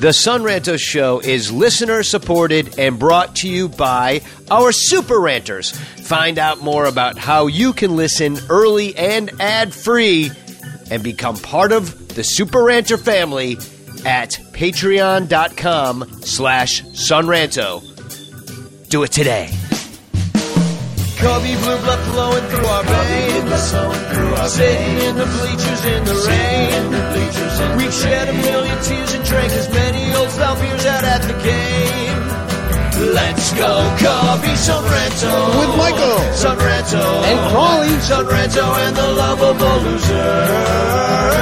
The Sun Sonranto Show is listener supported and brought to you by our super ranters. Find out more about how you can listen early and ad free and become part of the Super Ranter family at patreon.com slash sonranto. Do it today. Cubby blue blood flowing through our veins. Sitting in the bleachers in the rain. We've shed a million tears and drank as many old style beers out at the game. Let's go, Cubby Sonranto. With Michael. Sonranto. And Crawly. Sonranto and the lovable loser.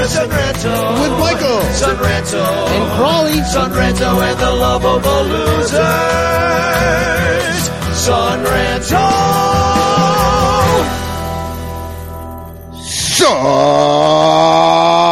Sonranto. With Michael. Sonranto. And Crawly. Sonranto and the lovable losers. Sonranto. Oh,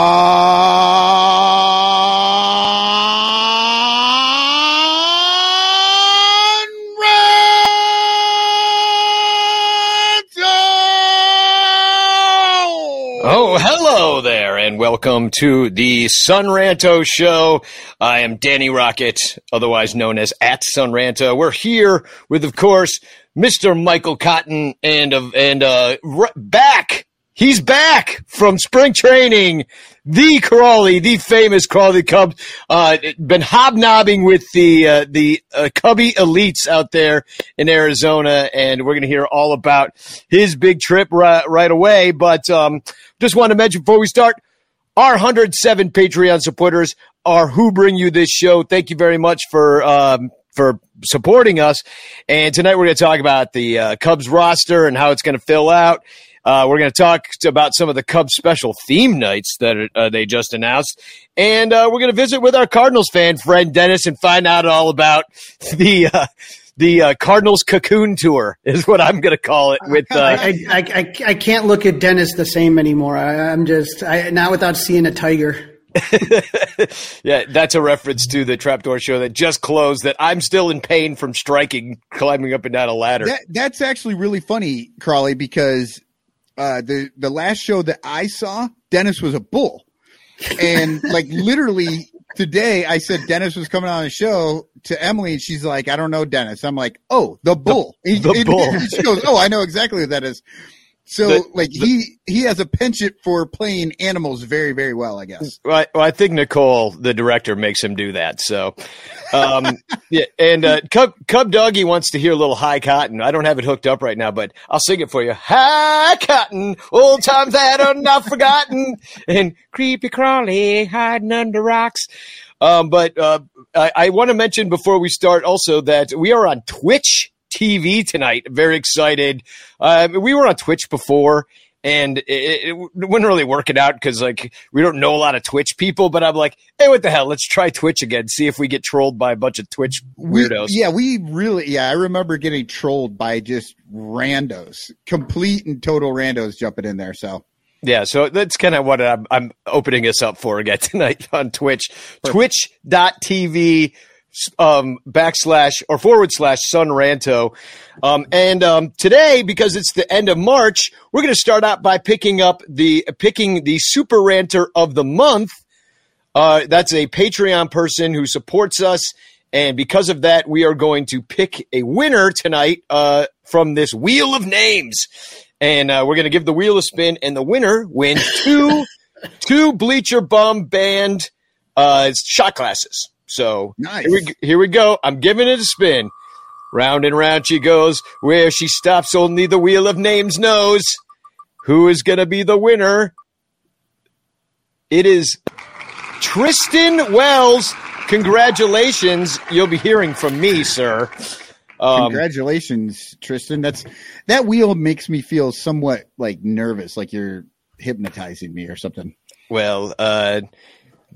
welcome to the Sonranto Show. I am Danny Rockett, otherwise known as at Sonranto. We're here with, of course, Mr. Michael Cotton, and uh, and uh, r- back. He's back from spring training. The Crawly, the famous Crawly Cub, uh, been hobnobbing with the uh, the uh, Cubby elites out there in Arizona, and we're going to hear all about his big trip right, right away. But um, just want to mention before we start, our 107 Patreon supporters are who bring you this show. Thank you very much for um, for supporting us. And tonight we're going to talk about the uh, Cubs roster and how it's going to fill out. Uh, we're going to talk about some of the Cubs special theme nights that uh, they just announced, and uh, we're going to visit with our Cardinals fan friend Dennis and find out all about the uh, the uh, Cardinals cocoon tour is what I'm going to call it. With uh, I, I, I, I can't look at Dennis the same anymore. I, I'm just I, not without seeing a tiger. yeah, that's a reference to the Trapdoor show that just closed. That I'm still in pain from striking, climbing up and down a ladder. That, that's actually really funny, Crawly, because uh, the the last show that I saw, Dennis was a bull, and like literally today, I said Dennis was coming on the show to Emily, and she's like, "I don't know Dennis." I'm like, "Oh, the bull." The, the bull. she goes, "Oh, I know exactly what that is." So The- like he he has a penchant for playing animals very very well, I guess. Well, I, well, I think Nicole, the director, makes him do that. So, um, yeah. And uh, Cub Cub Doggy wants to hear a little High Cotton. I don't have it hooked up right now, but I'll sing it for you. High Cotton, old times that are not forgotten, and creepy crawly hiding under rocks. Um, but uh, I, I want to mention before we start also that we are on Twitch TV tonight. Very excited. Uh, we were on Twitch before, and it, it, it wasn't really working out because like we don't know a lot of Twitch people. But I'm like, hey, what the hell? Let's try Twitch again. See if we get trolled by a bunch of Twitch We- weirdos. yeah, we really yeah, I remember getting trolled by just randos, complete and total randos jumping in there. So Yeah, so that's kind of what I'm, I'm opening us up for again tonight on Twitch. Twitch.tv um, backslash or forward slash Sonranto. Um, and um, today, because it's the end of March, we're going to start out by picking up the picking the Super Ranter of the month. Uh, that's a Patreon person who supports us. And because of that, we are going to pick a winner tonight uh, from this wheel of names. And uh, we're going to give the wheel a spin, and the winner wins two two Bleacher Bum Band uh, shot glasses. So Nice. here, we, here we go. I'm giving it a spin. Round and round she goes. Where she stops, only the wheel of names knows. Who is going to be the winner? It is Tristan Wells. Congratulations. You'll be hearing from me, sir. Um, Congratulations, Tristan. That's that wheel makes me feel somewhat like nervous, like you're hypnotizing me or something. well, uh,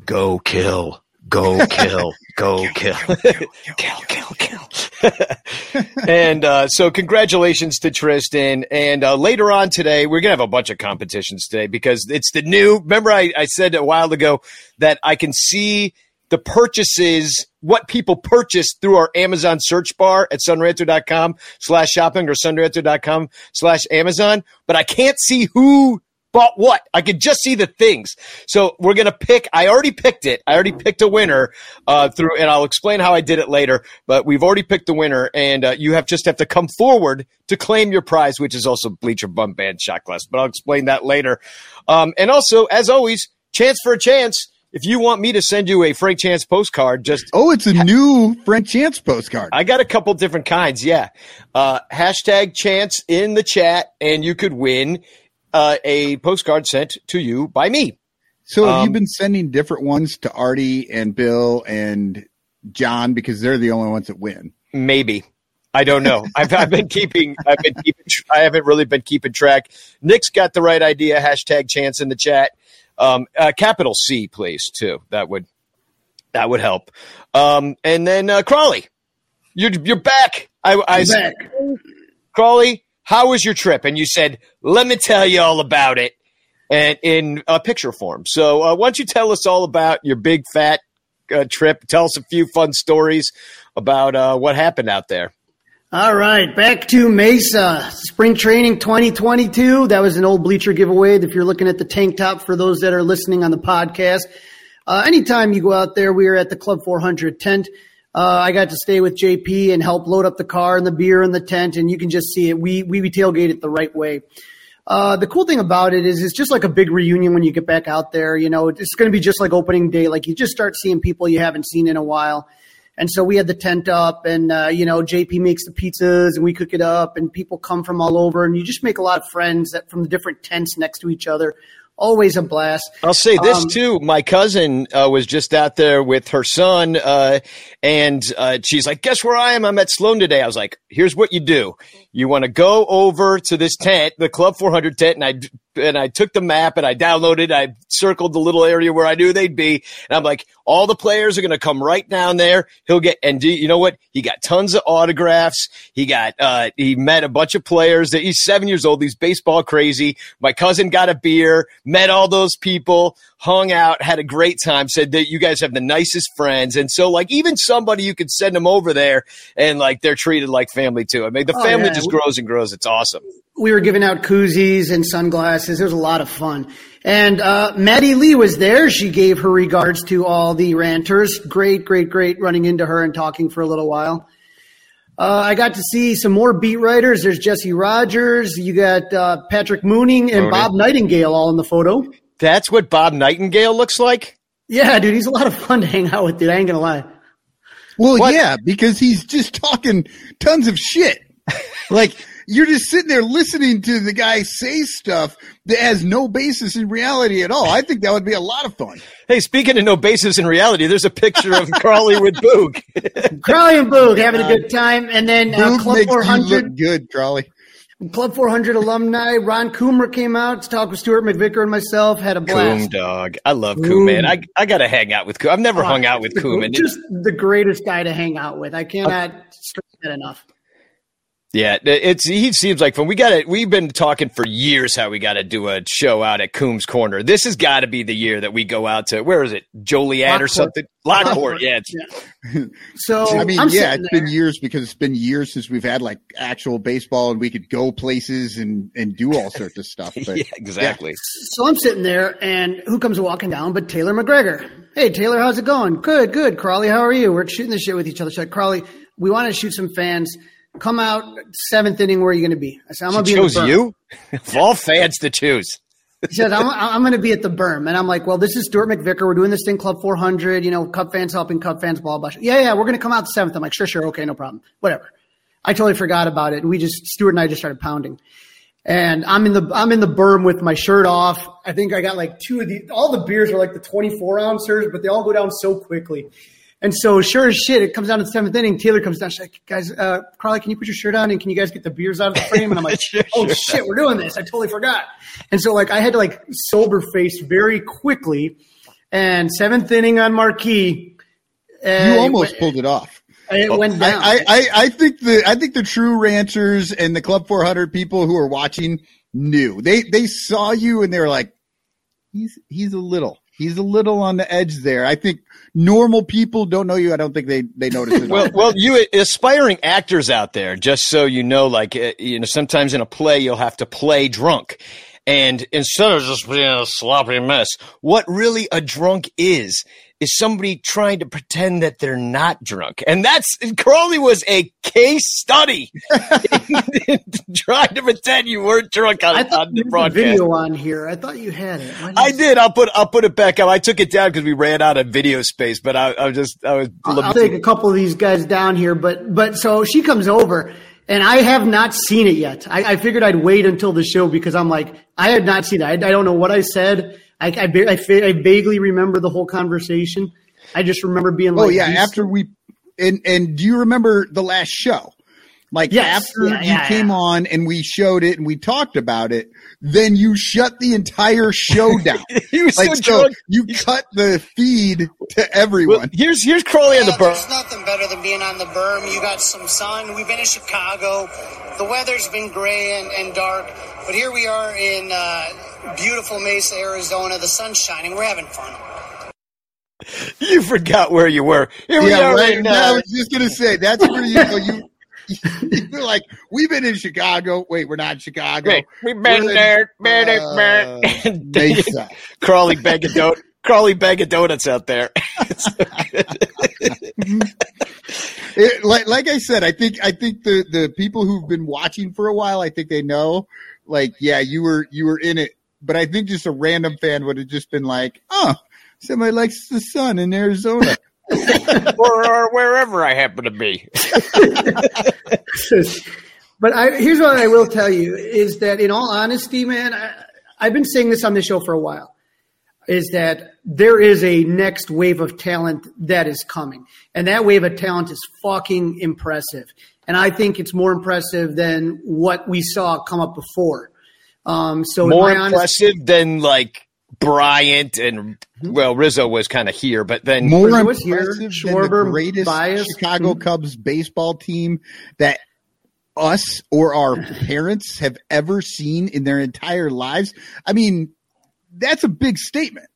go kill Go kill, go kill, kill, kill, kill. kill. and uh, so, congratulations to Tristan. And uh, later on today, we're gonna have a bunch of competitions today because it's the new. Remember, I, I said a while ago that I can see the purchases, what people purchase through our Amazon search bar at sonranto.com slash shopping or sonranto.com slash Amazon, but I can't see who bought what. I could just see the things. So we're gonna pick. I already picked it. I already picked a winner uh, through, and I'll explain how I did it later. But we've already picked the winner, and uh, you have just have to come forward to claim your prize, which is also Bleacher Bum Band shot glass. But I'll explain that later. Um, and also, as always, chance for a chance. If you want me to send you a Frank Chance postcard, just Oh, it's a new Frank Chance postcard. I got a couple different kinds. Yeah. Uh, hashtag chance in the chat, and you could win uh, a postcard sent to you by me. So have you Um, been sending different ones to Artie and Bill and John because they're the only ones that win? Maybe. I don't know. I've, I've been keeping. I've been keeping. I haven't really been keeping track. Nick's got the right idea. Hashtag chance in the chat. Um, uh, capital C, please. Too. That would. That would help. Um, and then uh, Crawly, you're you're back. I, I Back. Crawly, how was your trip? And you said, "Let me tell you all about it," and in picture form. So uh, why don't you tell us all about your big fat uh, trip? Tell us a few fun stories about uh, what happened out there. All right, back to Mesa. Spring training 2022. That was an old bleacher giveaway. If you're looking at the tank top for those that are listening on the podcast, uh, anytime you go out there, we are at the Club 400 tent. Uh, I got to stay with JP and help load up the car and the beer and the tent, and you can just see it. We we, we tailgate it the right way. Uh, the cool thing about it is it's just like a big reunion when you get back out there. You know, it's going to be just like opening day. Like you just start seeing people you haven't seen in a while. And so we had the tent up, and uh, you know, JP makes the pizzas, and we cook it up, and people come from all over, and you just make a lot of friends that from the different tents next to each other. Always a blast. I'll say this Um, too. My cousin uh, was just out there with her son, uh, and uh, she's like, "Guess where I am? I'm at Sloan today." I was like, "Here's what you do: you want to go over to this tent, the Club 400 tent, and I and I took the map and I downloaded. I circled the little area where I knew they'd be, and I'm like, all the players are going to come right down there. He'll get and do, you know what? He got tons of autographs. He got uh, he met a bunch of players. That he's seven years old. He's baseball crazy. My cousin got a beer, met all those people, hung out, had a great time. Said that you guys have the nicest friends, and so like even somebody you could send them over there, and like they're treated like family too. I mean, the Oh, family yeah. just grows and grows. It's awesome. we were giving out koozies and sunglasses. It was a lot of fun. And uh, Maddie Lee was there. She gave her regards to all the ranters. Great, great, great running into her and talking for a little while. Uh, I got to see some more beat writers. There's Jesse Rogers. You got uh, Patrick Mooning and Mooney. Bob Nightingale all in the photo. That's what Bob Nightingale looks like. Yeah, dude, he's a lot of fun to hang out with, dude. I ain't gonna lie. Well, What? yeah, because he's just talking tons of shit. like you're just sitting there listening to the guy say stuff that has no basis in reality at all. I think that would be a lot of fun. Hey, speaking of no basis in reality, there's a picture of Carly with Boog. Crawly and Boog having a good time, and then uh, Club 400. good, Crawly. Club 400 alumni Ron Coomer came out to talk with Stuart McVicker and myself. Had a Coom blast. dog. I love Coom, man. I, I got to hang out with Coom. I've never hung out with Coom. Just the greatest guy to hang out with. I cannot stress that enough. Yeah, it's he seems like fun. We got it. We've been talking for years how we got to do a show out at Coom's Corner. This has got to be the year that we go out to where is it, Joliet or something? Lockport. Lockport. Yeah, So I mean, I'm yeah, sitting it's there. been years because it's been years since we've had like actual baseball and we could go places and and do all sorts of stuff. But yeah, exactly. So I'm sitting there, and who comes walking down but Taylor McGregor? Hey, Taylor, how's it going? Good, good. Crawly, how are you? We're shooting the shit with each other. She's like, Crawly, we want to shoot some fans. Come out seventh inning. Where are you going to be? I said, I'm going to be chose you of all fans to choose. He says, I'm, I'm going to be at the berm. And I'm like, well, this is Stuart McVicker. We're doing this thing, Club 400, you know, Cub fans helping Cub fans, blah, blah. blah. Yeah, yeah, we're going to come out the seventh. I'm like, sure, sure. Okay, no problem. Whatever. I totally forgot about it. And we just, Stuart and I just started pounding. And I'm in the, I'm in the berm with my shirt off. I think I got like two of the, all the beers are like the 24 ouncers, but they all go down so quickly. And so sure as shit, it comes down to the seventh inning. Taylor comes down. She's like, guys, uh, Carly, can you put your shirt on and can you guys get the beers out of the frame? And I'm like, Sure, oh sure. shit, we're doing this. I totally forgot. And so like I had to like sober face very quickly. and seventh inning on Marquee. you almost pulled it off. It went down. I, I, I think the I think the true ranchers and the Club 400 people who are watching knew they they saw you and they were like, he's he's a little he's a little on the edge there. I think normal people don't know you. I don't think they they notice it. well, well, you aspiring actors out there, just so you know, like uh, you know, sometimes in a play you'll have to play drunk. And instead of just being a sloppy mess, what really a drunk is, is somebody trying to pretend that they're not drunk. And that's, Crawly was a case study trying to pretend you weren't drunk on, I thought on the broadcast. video on here. I thought you had it. I did. I'll put, I'll put it back up. I took it down because we ran out of video space, but I, I was just, I was. I'll take a couple of these guys down here, but, but so she comes over and I have not seen it yet. I, I, figured I'd wait until the show because I'm like, I had not seen it. I, I don't know what I said. I, I, I, I, vaguely remember the whole conversation. I just remember being oh, like, "Oh yeah." After we, and and do you remember the last show? Like yes, after yeah, you yeah, came yeah. on and we showed it and we talked about it, then you shut the entire show down. he was like, so, so you cut the feed to everyone. Well, here's here's Crawly on the oh, berm. There's nothing better than being on the berm. You got some sun. We've been in Chicago. The weather's been gray and, and dark, but here we are in uh, beautiful Mesa, Arizona. The sun's shining. We're having fun. You forgot where you were. Here we are right, right now. I was just gonna say that's where you go. You you're like, we've been in Chicago. Wait, we're not in Chicago. Wait, we've been we're there. In, uh, Mesa. Crawly bag of donuts. Crawly bag of donuts out there. it, like, like I said, I think I think the the people who've been watching for a while, I think they know. Like, yeah, you were you were in it, but I think just a random fan would have just been like, oh, somebody likes the sun in Arizona. or, or, wherever I happen to be. but I, here's what I will tell you is that, in all honesty, man, I, I've been saying this on the show for a while. Is that there is a next wave of talent that is coming, and that wave of talent is fucking impressive. And I think it's more impressive than what we saw come up before. Um, so more impressive honest- than like Bryant and mm-hmm. well Rizzo was kind of here, but then more Rizzo was here. Schwarber, the greatest bias. Chicago mm-hmm. Cubs baseball team that us or our parents have ever seen in their entire lives. I mean, that's a big statement.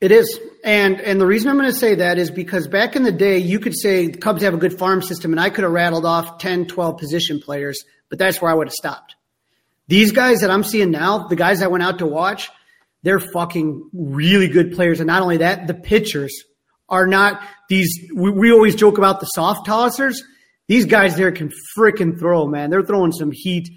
It is. And and the reason I'm going to say that is because back in the day, you could say the Cubs have a good farm system, and I could have rattled off 10, 12 position players, but that's where I would have stopped. These guys that I'm seeing now, the guys I went out to watch, they're fucking really good players. And not only that, the pitchers are not these. We, we always joke about the soft tossers. These guys there can freaking throw, man. They're throwing some heat.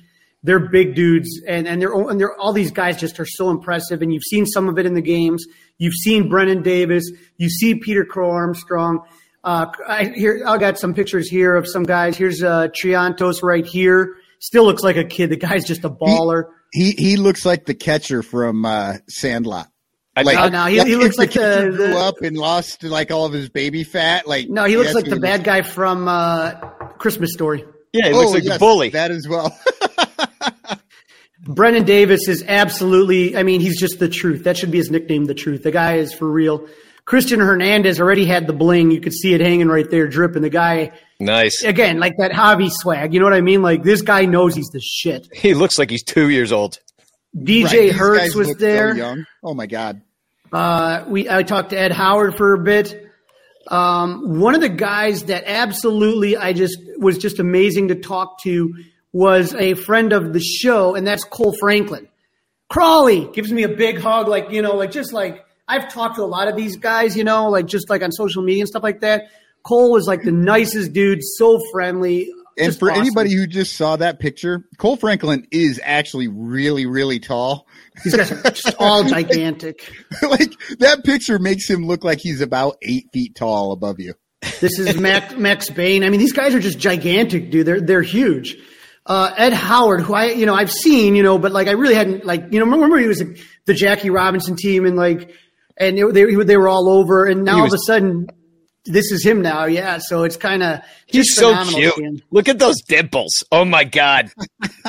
They're big dudes, and and they're and they're all these guys just are so impressive. And you've seen some of it in the games. You've seen Brennen Davis. You see Peter Crow Armstrong. Uh, I here I got some pictures here of some guys. Here's uh, Triantos right here. Still looks like a kid. The guy's just a baller. He- he he looks like the catcher from uh, Sandlot. Like, no, no, he, he looks like the, the, grew up and lost like all of his baby fat. Like no, he looks like the bad guy from uh, Christmas Story. Yeah, he oh, looks like yes, the bully. That as well. Brennen Davis is absolutely. I mean, he's just the truth. That should be his nickname, the truth. The guy is for real. Cristian Hernandez already had the bling. You could see it hanging right there, dripping. The guy, nice again, like that hobby swag. You know what I mean? Like this guy knows he's the shit. He looks like he's two years old. DJ right, Herz was there. So young. Oh my god. Uh, we I talked to Ed Howard for a bit. Um, one of the guys that absolutely I just was just amazing to talk to was a friend of the show, and that's Kohl Franklin. Crawly gives me a big hug, like you know, like just like I've talked to a lot of these guys, you know, like just like on social media and stuff like that. Kohl was like the nicest dude, so friendly. And for awesome. anybody who just saw that picture, Kohl Franklin is actually really, really tall. He's just all gigantic. like that picture makes him look like he's about eight feet tall above you. This is Max, Max Bain. I mean, these guys are just gigantic, dude. They're they're huge. Uh, Ed Howard, who I you know I've seen, you know, but like I really hadn't like you know remember he was like, the Jackie Robinson team and like and they, they, they were all over. And now all of a sudden, this is him now. Yeah. So it's kind of he's so cute. Look at those dimples. Oh my god.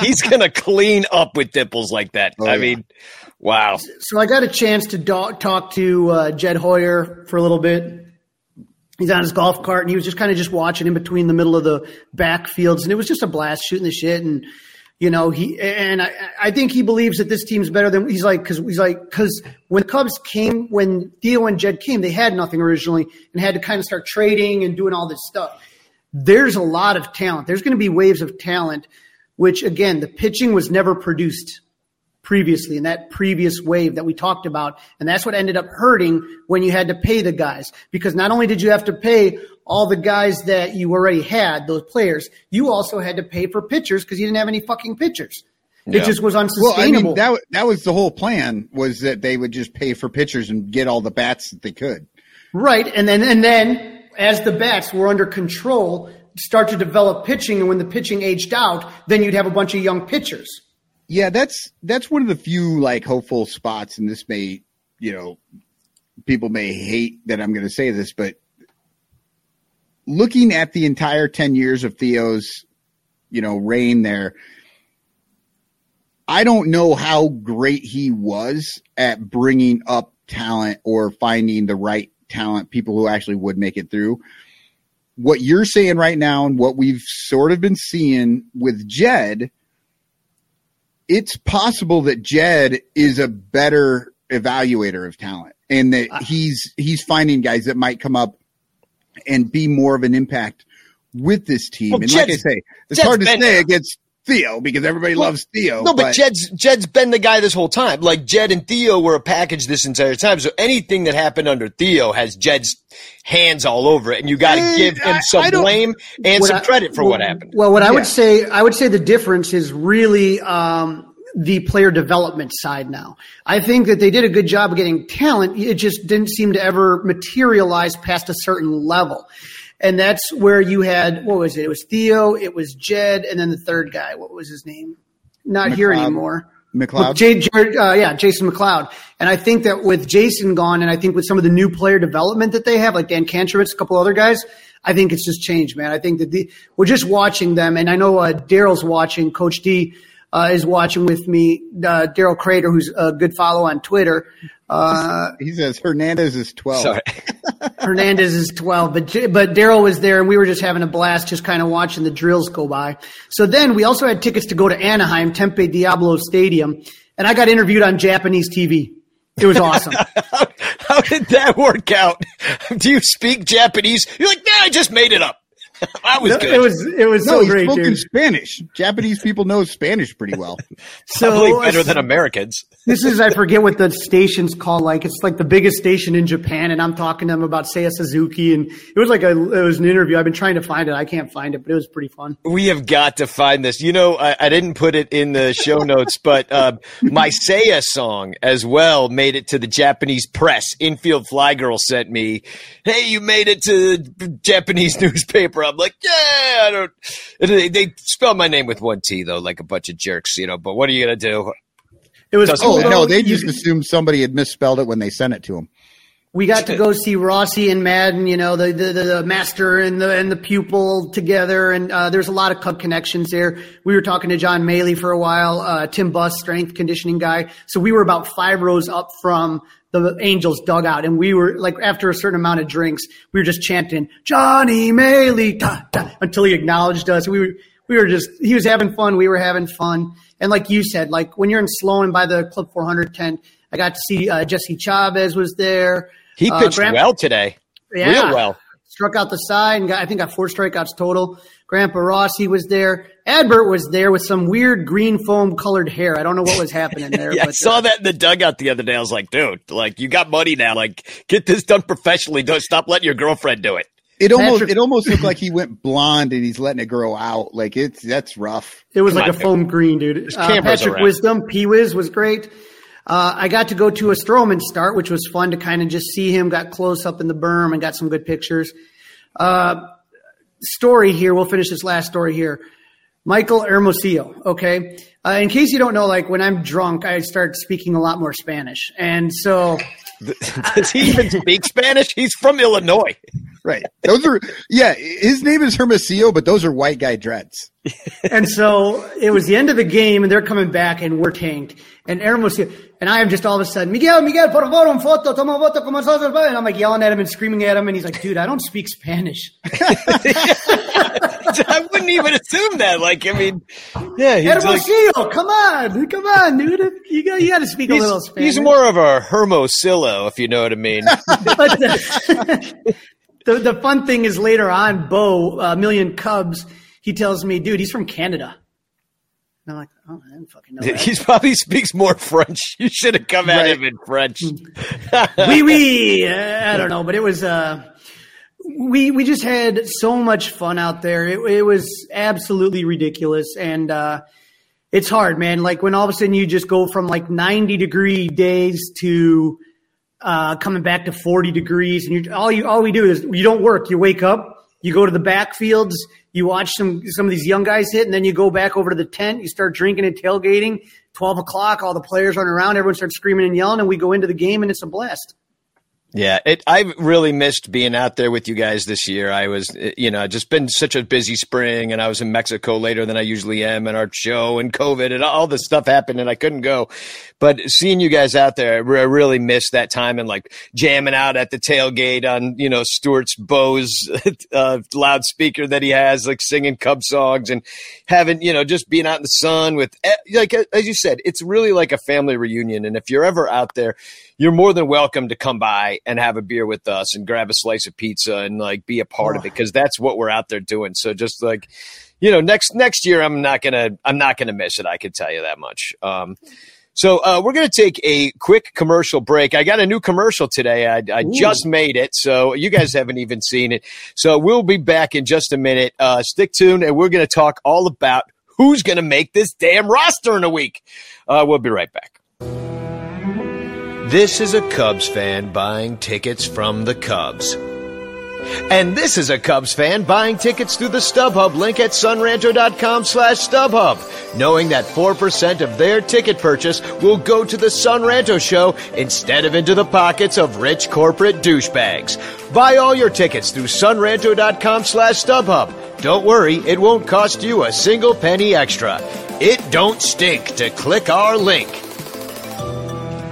he's gonna clean up with dimples like that. Oh, I yeah. mean, wow. So I got a chance to do- talk to uh, Jed Hoyer for a little bit. He's on his golf cart and he was just kind of just watching in between the middle of the backfields, and it was just a blast shooting the shit. And you know he and I, I think he believes that this team's better than he's like because he's like because when the Cubs came when Theo and Jed came, they had nothing originally and had to kind of start trading and doing all this stuff. There's a lot of talent. There's going to be waves of talent, which again the pitching was never produced previously in that previous wave that we talked about. And that's what ended up hurting when you had to pay the guys because not only did you have to pay all the guys that you already had, those players, you also had to pay for pitchers because you didn't have any fucking pitchers. Yeah. It just was unsustainable. Well. I mean that that was the whole plan was that they would just pay for pitchers and get all the bats that they could. Right. And then, and then as the bats were under control, start to develop pitching. And when the pitching aged out, then you'd have a bunch of young pitchers. Yeah, that's that's one of the few like hopeful spots, and this may, you know, people may hate that I'm going to say this, but looking at the entire ten years of Theo's, you know, reign there, I don't know how great he was at bringing up talent or finding the right talent, people who actually would make it through. What you're saying right now, and what we've sort of been seeing with Jed it's possible that Jed is a better evaluator of talent and that he's he's finding guys that might come up and be more of an impact with this team. Well, and like I say, it's Jed's hard to say there. against Theo because everybody loves Theo. No, but, Jed's Jed's been the guy this whole time. Like Jed and Theo were a package this entire time. So anything that happened under Theo has Jed's hands all over it, and you got to give him I- some I don't- blame and some I- credit for well, what happened. Well, what I Yeah. would say, I would say the difference is really um, the player development side. Now, I think that they did a good job of getting talent. It just didn't seem to ever materialize past a certain level. And that's where you had what was it? It was Theo, it was Jed, and then the third guy. What was his name? Not here anymore. McLeod? J, Jared, uh, yeah, Jason McLeod. And I think that with Jason gone, and I think with some of the new player development that they have, like Dan Kantrowitz, a couple other guys, I think it's just changed, man. I think that the, we're just watching them, and I know uh, Daryl's watching. Coach D uh, is watching with me. Uh, Daryl Crater, who's a good follow on Twitter. Uh, he says Hernandez is twelve. Sorry. Hernandez is 12, but but Daryl was there and we were just having a blast, just kind of watching the drills go by. So then we also had tickets to go to Anaheim, Tempe Diablo Stadium, and I got interviewed on Japanese TV. It was awesome. How, how did that work out? Do you speak Japanese? You're like, nah, I just made it up. That was good. it was it was No, so he great, spoke in dude. Spanish. Japanese people know Spanish pretty well. Probably So better uh, than Americans. This is I forget what the station's called. Like it's like the biggest station in Japan, and I'm talking to them about Seiya Suzuki, and it was like a it was an interview. I've been trying to find it. I can't find it, but it was pretty fun. We have got to find this. You know, I, I didn't put it in the show notes, but uh, my Seiya song as well made it to the Japanese press. Infield Fly Girl sent me, "Hey, you made it to the Japanese newspaper." I'm like, "Yeah, I don't." They, they spell my name with one T though, like a bunch of jerks, you know. But what are you gonna do? It was Doesn't Oh cool. matter. no, though. they You- just assumed somebody had misspelled it when they sent it to them. We got to go see Rossi and Maddon, you know, the, the, the, the master and the, and the pupil together. And, uh, there's a lot of Cub connections there. We were talking to John Mallee for a while, uh, Tim Buss, strength conditioning guy. So we were about five rows up from the Angels dugout. And we were like, after a certain amount of drinks, we were just chanting, Johnny Mallee, ta, ta, until he acknowledged us. We were, we were just, he was having fun. We were having fun. And like you said, like when you're in Sloan by the Club 400 tent, I got to see, uh, Jesse Chavez was there. He Uh, pitched well today, Yeah. real well. Struck out the side and got, I think got four strikeouts total. Grandpa Rossi was there. Adbert was there with some weird green foam colored hair. I don't know what was happening there. Yeah, I saw uh, that in the dugout the other day. I was like, dude, like you got money now. Like, get this done professionally. Don't stop letting your girlfriend do it. It almost Patrick- it almost looked like he went blonde and he's letting it grow out. Like it's that's rough. It was Come like on, a foam green, dude. Uh, cameras Patrick around. Wisdom, P Wiz was great. Uh, I got to go to a Stroman start, which was fun to kind of just see him. Got close up in the berm and got some good pictures. Uh, story here. We'll finish this last story here. Michael Hermosillo. Okay. Uh, in case you don't know, like when I'm drunk, I start speaking a lot more Spanish, and so Does he even speak Spanish? He's from Illinois. Right. Those are yeah. His name is Hermosillo, but those are white guy dreads. and so it was the end of the game, and they're coming back, and we're tanked. And Hermosillo, and I am just all of a sudden, Miguel, Miguel, por favor, un foto, toma foto, como And I'm like yelling at him and screaming at him, and he's like, dude, I don't speak Spanish. I wouldn't even assume that. Like, I mean, yeah, he's Hermosillo, like, come on, come on, dude. You got, you got to speak a little Spanish. He's more of a Hermosillo, if you know what I mean. but, uh, the, the fun thing is later on, Bo, a uh, million Cubs, he tells me, dude, he's from Canada. And I'm like, oh, I didn't fucking know. That. He probably speaks more French. You should have come right. at him in French. oui, oui. Uh, I don't know, but it was. Uh, we we just had so much fun out there. It, it was absolutely ridiculous, and uh, it's hard, man. Like when all of a sudden you just go from like 90 degree days to uh, coming back to 40 degrees, and you all you all we do is you don't work. You wake up, you go to the backfields, you watch some some of these young guys hit, and then you go back over to the tent. You start drinking and tailgating. 12 o'clock, all the players run around, everyone starts screaming and yelling, and we go into the game, and it's a blast. Yeah, it, I've really missed being out there with you guys this year. I was, you know, just been such a busy spring, and I was in Mexico later than I usually am, and our show and COVID and all this stuff happened, and I couldn't go. But seeing you guys out there, I really missed that time and like jamming out at the tailgate on, you know, Stuart's Bose uh, loudspeaker that he has, like singing Cub songs and having, you know, just being out in the sun with, eh, like as you said, it's really like a family reunion. And if you're ever out there, you're more than welcome to come by and have a beer with us and grab a slice of pizza and like be a part oh. of it because that's what we're out there doing. So just like, you know, next next year I'm not gonna I'm not gonna miss it. I can tell you that much. Um, so uh, we're going to take a quick commercial break. I got a new commercial today. I, I just made it, so you guys haven't even seen it. So we'll be back in just a minute. Uh, stick tuned, and we're going to talk all about who's going to make this damn roster in a week. Uh, we'll be right back. This is a Cubs fan buying tickets from the Cubs. And this is a Cubs fan buying tickets through the StubHub link at sonranto.com slash StubHub, knowing that 4% of their ticket purchase will go to the Sonranto show instead of into the pockets of rich corporate douchebags. Buy all your tickets through sonranto.com slash StubHub. Don't worry, it won't cost you a single penny extra. It don't stink to click our link.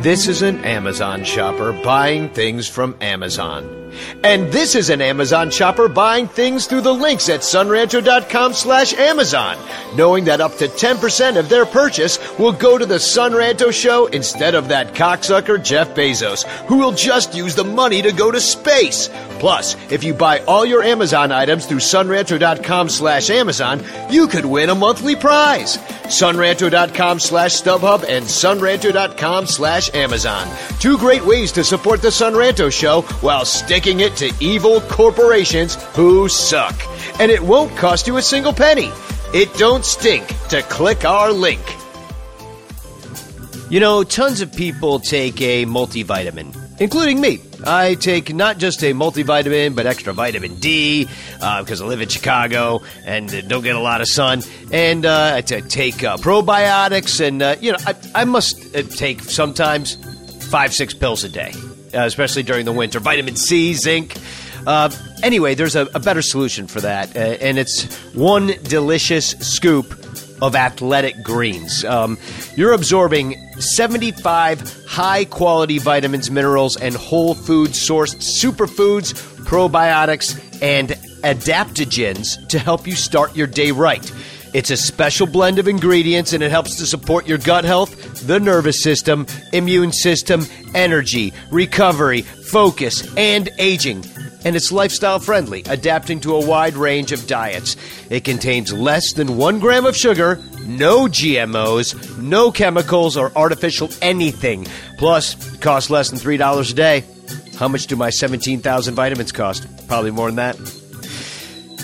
This is an Amazon shopper buying things from Amazon. And this is an Amazon shopper buying things through the links at sonranto.com slash Amazon, knowing that up to 10% of their purchase will go to the Sonranto show instead of that cocksucker Jeff Bezos, who will just use the money to go to space. Plus, if you buy all your Amazon items through sonranto.com slash Amazon, you could win a monthly prize. Sonranto.com slash StubHub and sonranto.com slash Amazon. Two great ways to support the Sonranto show while sticking it to evil corporations who suck. And it won't cost you a single penny. It don't stink to click our link. You know, tons of people take a multivitamin, including me. I take not just a multivitamin, but extra vitamin D because uh, I live in Chicago and don't get a lot of sun. And uh, I t- take uh, probiotics, and uh, you know, I, I must uh, take sometimes five, six pills a day, uh, especially during the winter. Vitamin C, zinc. Uh, anyway, there's a, a, better solution for that, and it's one delicious scoop of athletic greens. Um, you're absorbing 75 high quality vitamins, minerals, and whole food sourced superfoods, probiotics, and adaptogens to help you start your day right. It's a special blend of ingredients and it helps to support your gut health, the nervous system, immune system, energy, recovery, focus, and aging and it's lifestyle friendly, adapting to a wide range of diets. It contains less than one gram of sugar, no GMOs, no chemicals or artificial anything. Plus, it costs less than $3 a day. How much do my 17,000 vitamins cost? Probably more than that.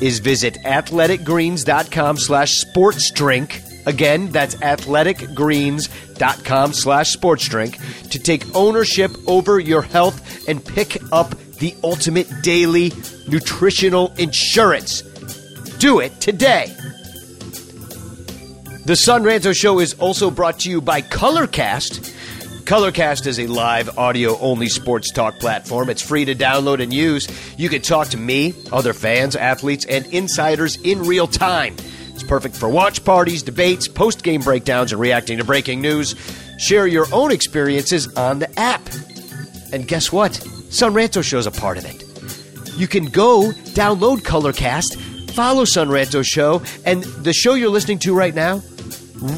is visit athleticgreens.com slash sports drink. Again, that's athleticgreens.com slash sports drink to take ownership over your health and pick up the ultimate daily nutritional insurance. Do it today. The Son Ranto Show is also brought to you by Colorcast. Colorcast is a live audio only sports talk platform. It's free to download and use. You can talk to me, other fans, athletes, and insiders in real time. It's perfect for watch parties, debates, post game breakdowns, and reacting to breaking news. Share your own experiences on the app. And guess what? Son Ranto Show's a part of it. You can go download Colorcast, follow Son Ranto Show, and the show you're listening to right now,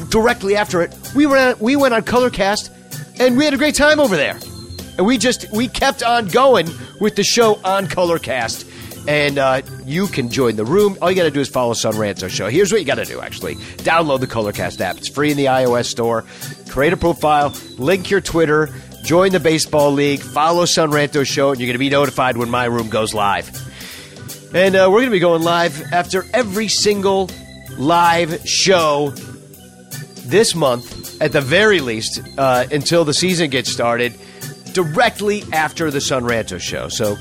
directly after it, we went we went on Colorcast and we had a great time over there. And we just we kept on going with the show on Colorcast. And uh, you can join the room. All you got to do is follow Son Ranto Show. Here's what you got to do, actually. Download the Colorcast app. It's free in the iOS store. Create a profile, link your Twitter, join the Baseball League, follow Son Ranto Show, and you're going to be notified when my room goes live. And uh, we're going to be going live after every single live show this month, at the very least, uh, until the season gets started, directly after the Son Ranto show. So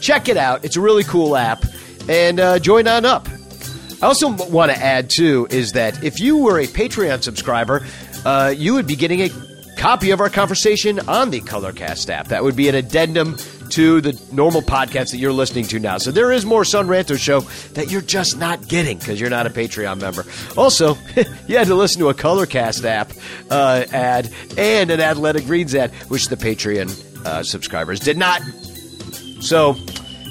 check it out. It's a really cool app, and uh, join on up. I also want to add, too, is that if you were a Patreon subscriber, uh, you would be getting a copy of our conversation on the Colorcast app. That would be an addendum to the normal podcast that you're listening to now. So there is more Son Ranto show that you're just not getting because you're not a Patreon member. Also, you had to listen to a Colorcast app uh, ad and an Athletic Greens ad, which the Patreon uh, subscribers did not. So,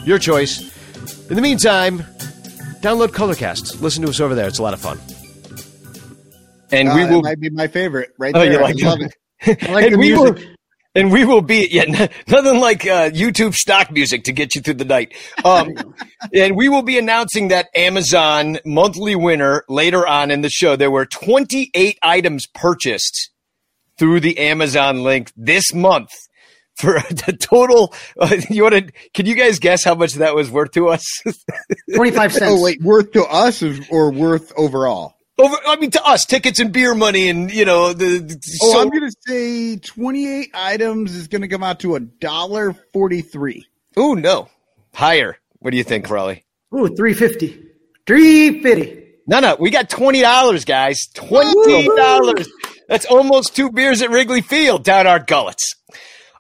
your choice. In the meantime, download Colorcast. Listen to us over there. It's a lot of fun. And uh, we will might be my favorite right oh, there. You like I love it. I like and the music. Will, and we will be yeah, nothing like uh, YouTube stock music to get you through the night. Um, and we will be announcing that Amazon monthly winner later on in the show. There were 28 items purchased through the Amazon link this month for the total. Uh, you want to? Can you guys guess how much that was worth to us? Twenty five cents. Oh wait, worth to us or worth overall? Over, I mean, to us, tickets and beer money, and you know the. the oh, so, I'm going to say 28 items is going to come out to a dollar 43. Oh no, higher. What do you think, Crawly? Ooh, 350. 350. No, no, we got twenty dollars, guys. Twenty dollars. That's almost two beers at Wrigley Field down our gullets.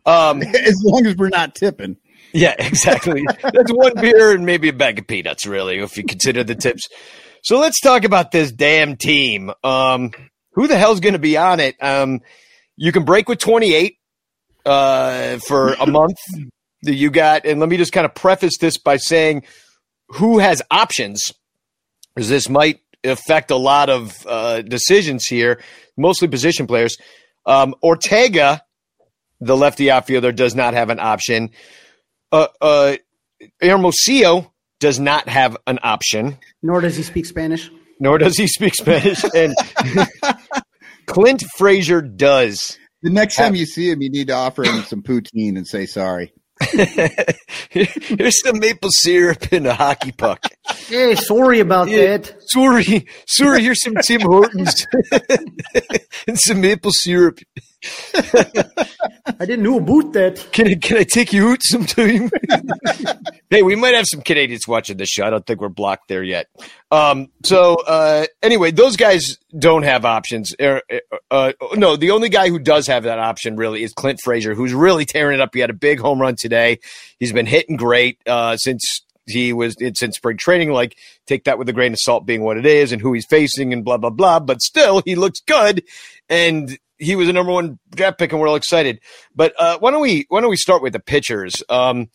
Um, as long as we're not tipping. Yeah, exactly. That's one beer and maybe a bag of peanuts, really, if you consider the tips. So let's talk about this damn team. Um, who the hell's going to be on it? Um, you can break with 28 uh, for a month that you got. And let me just kind of preface this by saying who has options, because this might affect a lot of uh, decisions here, mostly position players. Um, Ortega, the lefty outfielder, does not have an option. Uh, uh, Hermosillo does not have an option. Nor does he speak Spanish. Nor does he speak Spanish. And Clint Frazier does. The next time you see him, you need to offer him some poutine and say sorry. Here's some maple syrup and a hockey puck. Hey, sorry about yeah, that. Sorry, sorry. Here's some Tim Hortons and some maple syrup. I didn't know about that. Can I, can I take you out sometime? hey, we might have some Canadians watching this show. I don't think we're blocked there yet. Um, so uh, anyway, those guys don't have options. Uh, uh, no, the only guy who does have that option really is Clint Frazier, who's really tearing it up. He had a big home run today. He's been hitting great uh, since he was since spring training. Like, take that with a grain of salt, being what it is, and who he's facing, and blah blah blah. But still, he looks good, and he was a number one draft pick, and we're all excited. But uh, why don't we why don't we start with the pitchers? Um,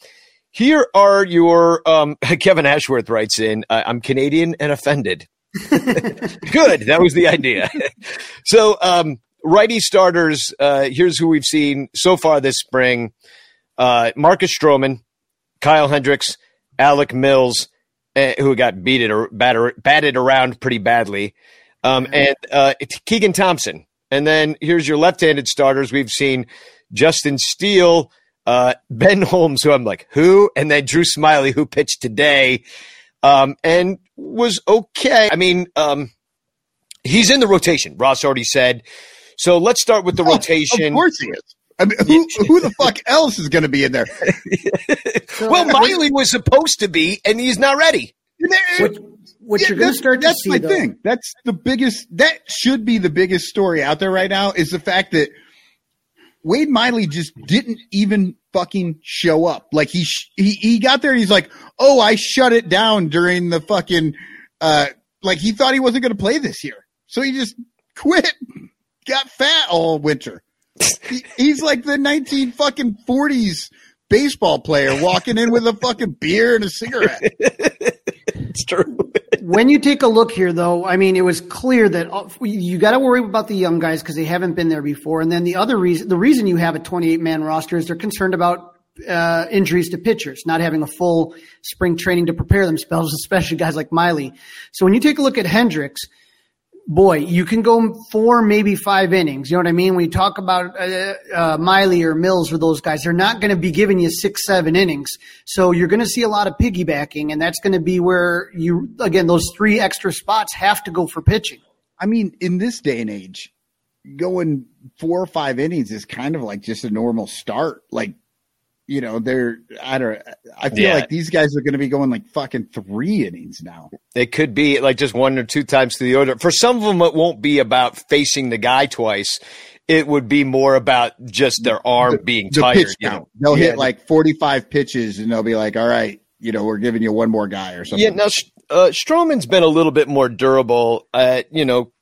here are your um, Kevin Ashworth writes in. Uh, I'm Canadian and offended. Good, that was the idea. so um, righty starters. Uh, here's who we've seen so far this spring: uh, Marcus Stroman, Kyle Hendricks, Alec Mills, uh, who got beated or batter, batted around pretty badly, um, and uh, Keegan Thompson. And then here's your left-handed starters. We've seen Justin Steele, uh, Ben Holmes, who I'm like, who? And then Drew Smyly, who pitched today. um, and was okay. I mean, um, he's in the rotation. Ross already said. So let's start with the Oh, rotation. Of course he is. I mean, who, who the fuck else is going to be in there? well, Miley was supposed to be, and he's not ready. What, what Yeah, you're going that's- to start to That's see, my though, thing. That's the biggest. That should be the biggest story out there right now. Is the fact that Wade Miley just didn't even fucking show up. Like he sh- he he got there. He's like, oh, I shut it down during the fucking. uh Like he thought he wasn't going to play this year, so he just quit. Got fat all winter. He- he's like the nineteen fucking forties baseball player walking in with a fucking beer and a cigarette. It's true. when you take a look here, though, I mean, it was clear that uh, you got to worry about the young guys because they haven't been there before. And then the other reason, the reason you have a 28 man roster is they're concerned about uh, injuries to pitchers, not having a full spring training to prepare themselves, especially guys like Miley. So when you take a look at Hendricks, boy, you can go four, maybe five innings. You know what I mean? When you talk about uh, uh, Miley or Mills or those guys, they're not going to be giving you six, seven innings. So you're going to see a lot of piggybacking, and that's going to be where you, again, those three extra spots have to go for pitching. I mean, in this day and age, going four or five innings is kind of like just a normal start. Like, you know, they're I don't. I feel Yeah. like these guys are going to be going like fucking three innings now. It could be like just one or two times to the order. For some of them, it won't be about facing the guy twice. It would be more about just their arm being The tired. pitch You know? They'll Yeah, hit like forty-five pitches, and they'll be like, "All right, you know, we're giving you one more guy or something." Yeah, now uh, Stroman's been a little bit more durable. Uh, you know,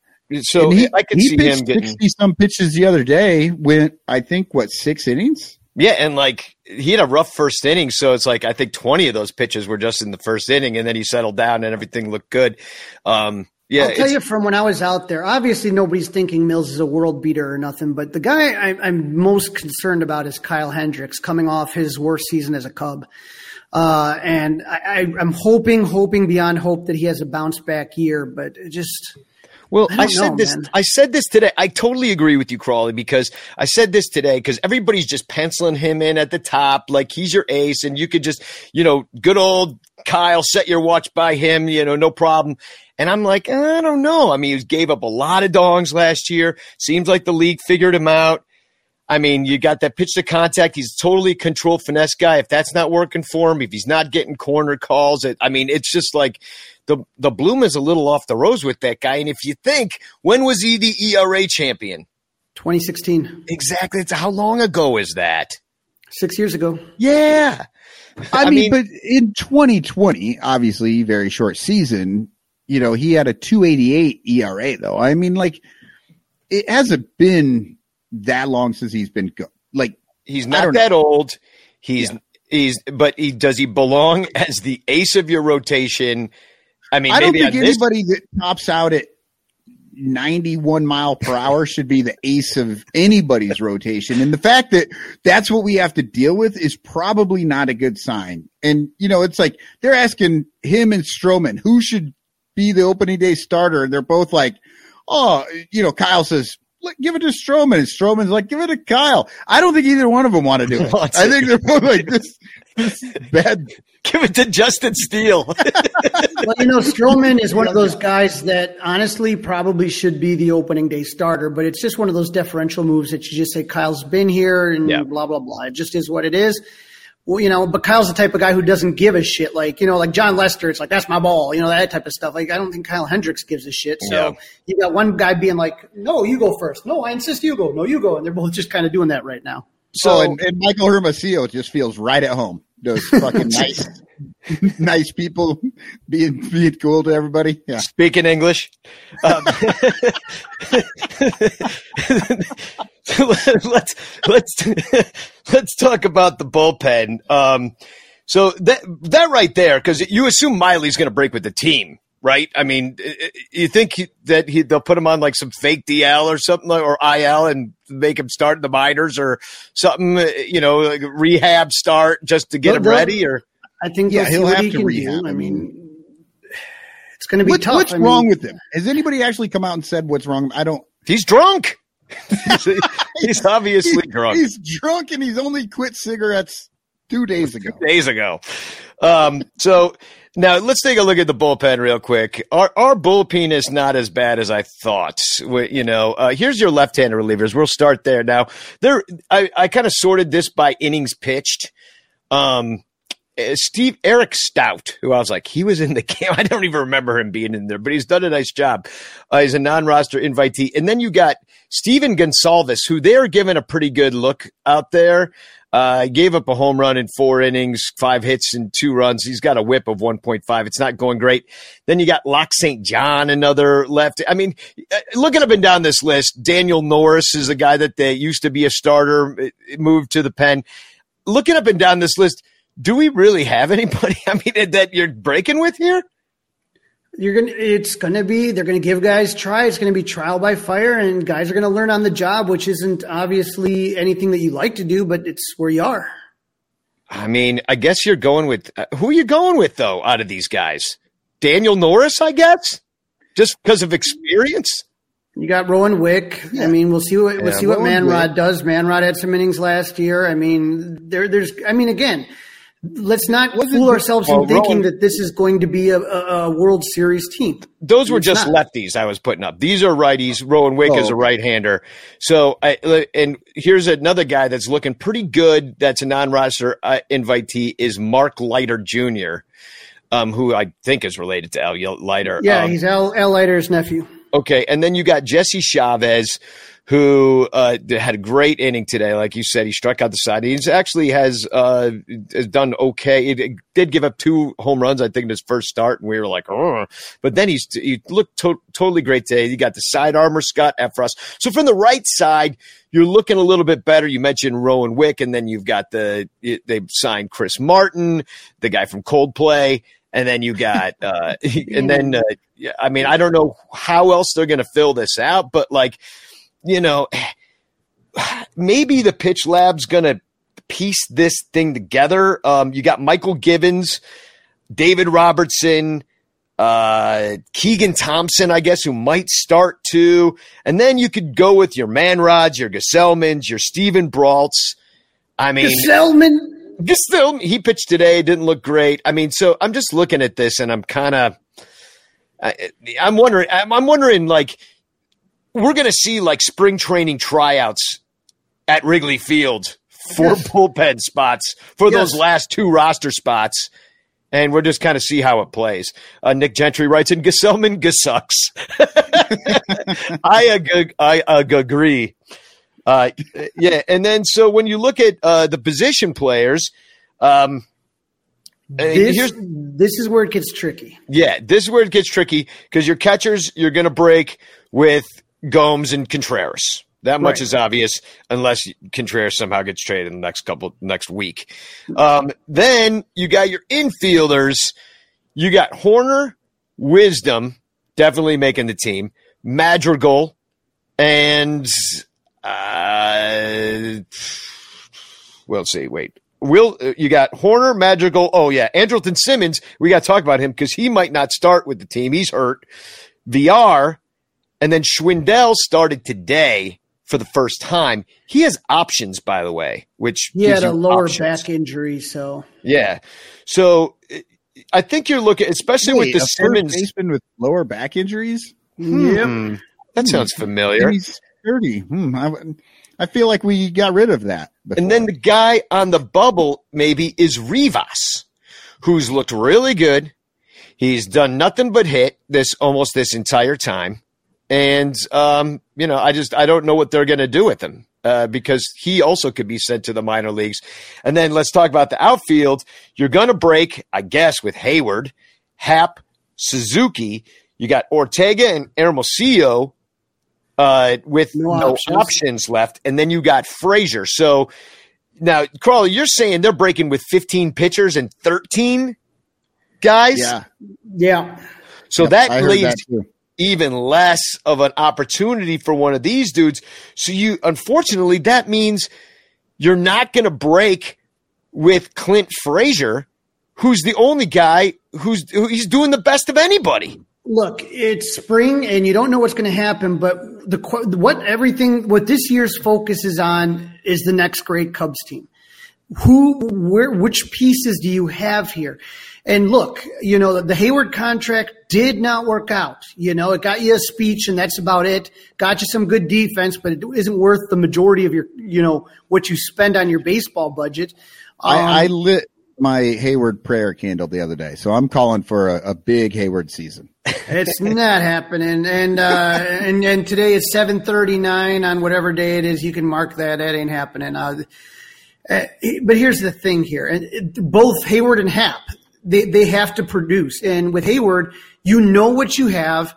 so And he, I could he see pitched him getting. sixty some pitches the other day. Went, I think, what six innings? Yeah, and like he had a rough first inning, so it's like I think twenty of those pitches were just in the first inning, and then he settled down and everything looked good. Um, yeah, I'll tell you from when I was out there, obviously nobody's thinking Mills is a world beater or nothing, but the guy I, I'm most concerned about is Kyle Hendricks coming off his worst season as a Cub. Uh, and I, I, I'm hoping, hoping beyond hope that he has a bounce back year, but just, Well, I I, said know, this. man. I said this today. I totally agree with you, Crawly, because I said this today because everybody's just penciling him in at the top, like he's your ace, and you could just, you know, good old Kyle, set your watch by him, you know, no problem. And I'm like, I don't know. I mean, he gave up a lot of dongs last year. Seems like the league figured him out. I mean, you got that pitch to contact. He's totally control finesse guy. If that's not working for him, if he's not getting corner calls, it, I mean, it's just like the the bloom is a little off the rose with that guy. And if you think, when was he the ERA champion? 2016, Exactly. It's how long ago is that? six years ago. Yeah. I, I mean, mean- but in 2020, obviously, very short season. You know, he had a 288 ERA, though. I mean, like, it hasn't been that long since he's been good. like. He's not don't that old. He's Yeah. he's but he does he belong as the ace of your rotation? I mean, I don't think on this anybody that tops out at 91 mile per hour should be the ace of anybody's rotation. And the fact that that's what we have to deal with is probably not a good sign. And, you know, it's like they're asking him and Stroman who should be the opening day starter. And they're both like, oh, you know, Kyle says, "Look, give it to Stroman. And Stroman's like, give it to Kyle. I don't think either one of them want to do it. I think they're both like, this, this is bad. give it to Justin Steele. Well, you know, Stroman is one of those guys that honestly probably should be the opening day starter, but it's just one of those deferential moves that you just say Kyle's been here and Yeah. blah blah blah. It just is what it is. Well, you know, but Kyle's the type of guy who doesn't give a shit. Like, you know, like Jon Lester, it's like that's my ball, you know, that type of stuff. Like, I don't think Kyle Hendricks gives a shit. So Yeah. you got one guy being like, "No, you go first. No, I insist you go. No, you go," and they're both just kind of doing that right now. so oh, and, and Michael Hermosillo just feels right at home. Those fucking nice, nice people being being cool to everybody. Yeah, speaking English. Um, let's let's let's talk about the bullpen. Um, so that that right there, because you assume Miley's going to break with the team, right? I mean, you think he, that he, they'll put him on like some fake DL or something, like, or IL, and make him start in the minors or something, uh, you know, like rehab start just to get They'll- him ready, or I think Yeah, he'll have he to rehab. do. I I mean- mean, it's going to be What- tough. what's I mean, wrong with him? Has anybody actually come out and said what's wrong? I don't. he's drunk. he's, he's obviously He- drunk. He's drunk and he's only quit cigarettes two days ago. Two days ago. Um, so now let's take a look at the bullpen real quick. Our our bullpen is not as bad as I thought. We- You know, uh, here's your left-handed relievers. We'll start there. Now, there I, I kind of sorted this by innings pitched. Um, uh, Steve Eric Stout, who I was like, he was in the game. I don't even remember him being in there, but he's done a nice job. Uh, he's a non-roster invitee, and then you got Stephen Gonsalves, who they're giving a pretty good look out there. Uh, gave up a home run in four innings, five hits and two runs. He's got a whip of 1.5. It's not going great. Then you got Locke St. John, another left. I mean, uh, looking up and down this list, Daniel Norris is a guy that they used to be a starter, moved to the pen. Looking up and down this list, do we really have anybody? I mean, that you're breaking with here? You're gonna. It's gonna be. They're gonna give guys try. It's gonna be trial by fire, and guys are gonna learn on the job, which isn't obviously anything that you like to do, but it's where you are. I mean, I guess you're going with uh, who are you going with though? Out of these guys, Daniel Norris, I guess, just because of experience. You got Rowan Wick. I mean, we'll see what we'll Yeah, see what Rowan Manrod Wick. does. Manrod had some innings last year. I mean, there there's. I mean, again, let's not Wasn't fool ourselves well, in thinking Rowan- that this is going to be a, a, a World Series team. Those were It's just not. lefties I was putting up. These are righties. Rowan Wick is Oh. a right-hander. So, I, and here's another guy that's looking pretty good. That's a non-roster uh, invitee is Mark Leiter Jr., um, who I think is related to Al Leiter. Yeah, Um, he's Al, Al Leiter's nephew. Okay, and then you got Jesse Chavez, who uh, had a great inning today. Like you said, he struck out the side. He's actually has uh, has done okay. He did give up two home runs, I think, in his first start, and we were like, oh. But then he's he looked to- totally great today. You got the side armor, Scott Effross. So from the right side, you're looking a little bit better. You mentioned Rowan Wick, and then you've got the they signed Chris Martin, the guy from Coldplay. And then you got, uh, and then, uh, I mean, I don't know how else they're going to fill this out, but like, you know, maybe the pitch lab's going to piece this thing together. Um, you got Michael Gibbons, David Robertson, uh, Keegan Thompson, I guess, who might start too. And then you could go with your Manrods, your Gsellmans, your Steven Braults. I mean, Selman. still he pitched today didn't look great i mean so i'm just looking at this and i'm kind of i'm wondering I'm, I'm wondering like we're gonna see like spring training tryouts at wrigley field for Yes. bullpen spots for those last two roster spots and we'll just kind of see how it plays. Uh, Nick Gentry writes in Gsellman Gesucks. I, ag- I ag- agree. Uh, yeah, and then so when you look at uh, the position players, um, uh, This, here's this is where it gets tricky. yeah, this is where it gets tricky because your catchers you're going to break with Gomes and Contreras. That much Right. is obvious, unless Contreras somehow gets traded in the next couple next week. Um, then you got your infielders. You got Hoerner, Wisdom, definitely making the team. Madrigal, and uh, we'll see. Wait. Will uh, you got Hoerner, Madrigal? Oh yeah, Andrelton Simmons. We got to talk about him because he might not start with the team. He's hurt. VR, and then Schwindel started today for the first time. He has options, by the way, which He gives had a you lower options. back injury, so Yeah, so I think you're looking, especially Wait, with the a first Simmons. baseman with lower back injuries. Hmm, that sounds familiar. And he's thirty. Hmm, I, I feel like we got rid of that. And then the guy on the bubble maybe is Rivas, who's looked really good. He's done nothing but hit this almost this entire time. And um, you know, I just I don't know what they're going to do with him uh, because he also could be sent to the minor leagues. And then let's talk about the outfield. You're going to break, I guess, with Heyward, Happ, Suzuki. You got Ortega and Hermosillo uh, with No no, options. options. left, and then you got Frazier. So now, Crawly, you're saying they're breaking with 15 pitchers and 13 guys. yeah, yeah. So that leaves that. Even less of an opportunity for one of these dudes. So you, unfortunately, that means you're not going to break with Clint Frazier, who's the only guy who's who, he's doing the best of anybody. Look, it's spring, and you don't know what's going to happen. But the what everything what this year's focus is on is the next great Cubs team. who, where, which pieces do you have here? And look, you know, the Heyward contract did not work out. You know, it got you a speech and that's about it. Got you some good defense, but it isn't worth the majority of your, you know, what you spend on your baseball budget. Um, I, I, lit my Heyward prayer candle the other day, so I'm calling for a, a big Heyward season. it's not happening, and uh, and and today is 7:39 on whatever day it is. You can mark that. That ain't happening. Uh, uh, but here's the thing here, and both Heyward and Happ, they, they have to produce. And with Heyward, you know what you have.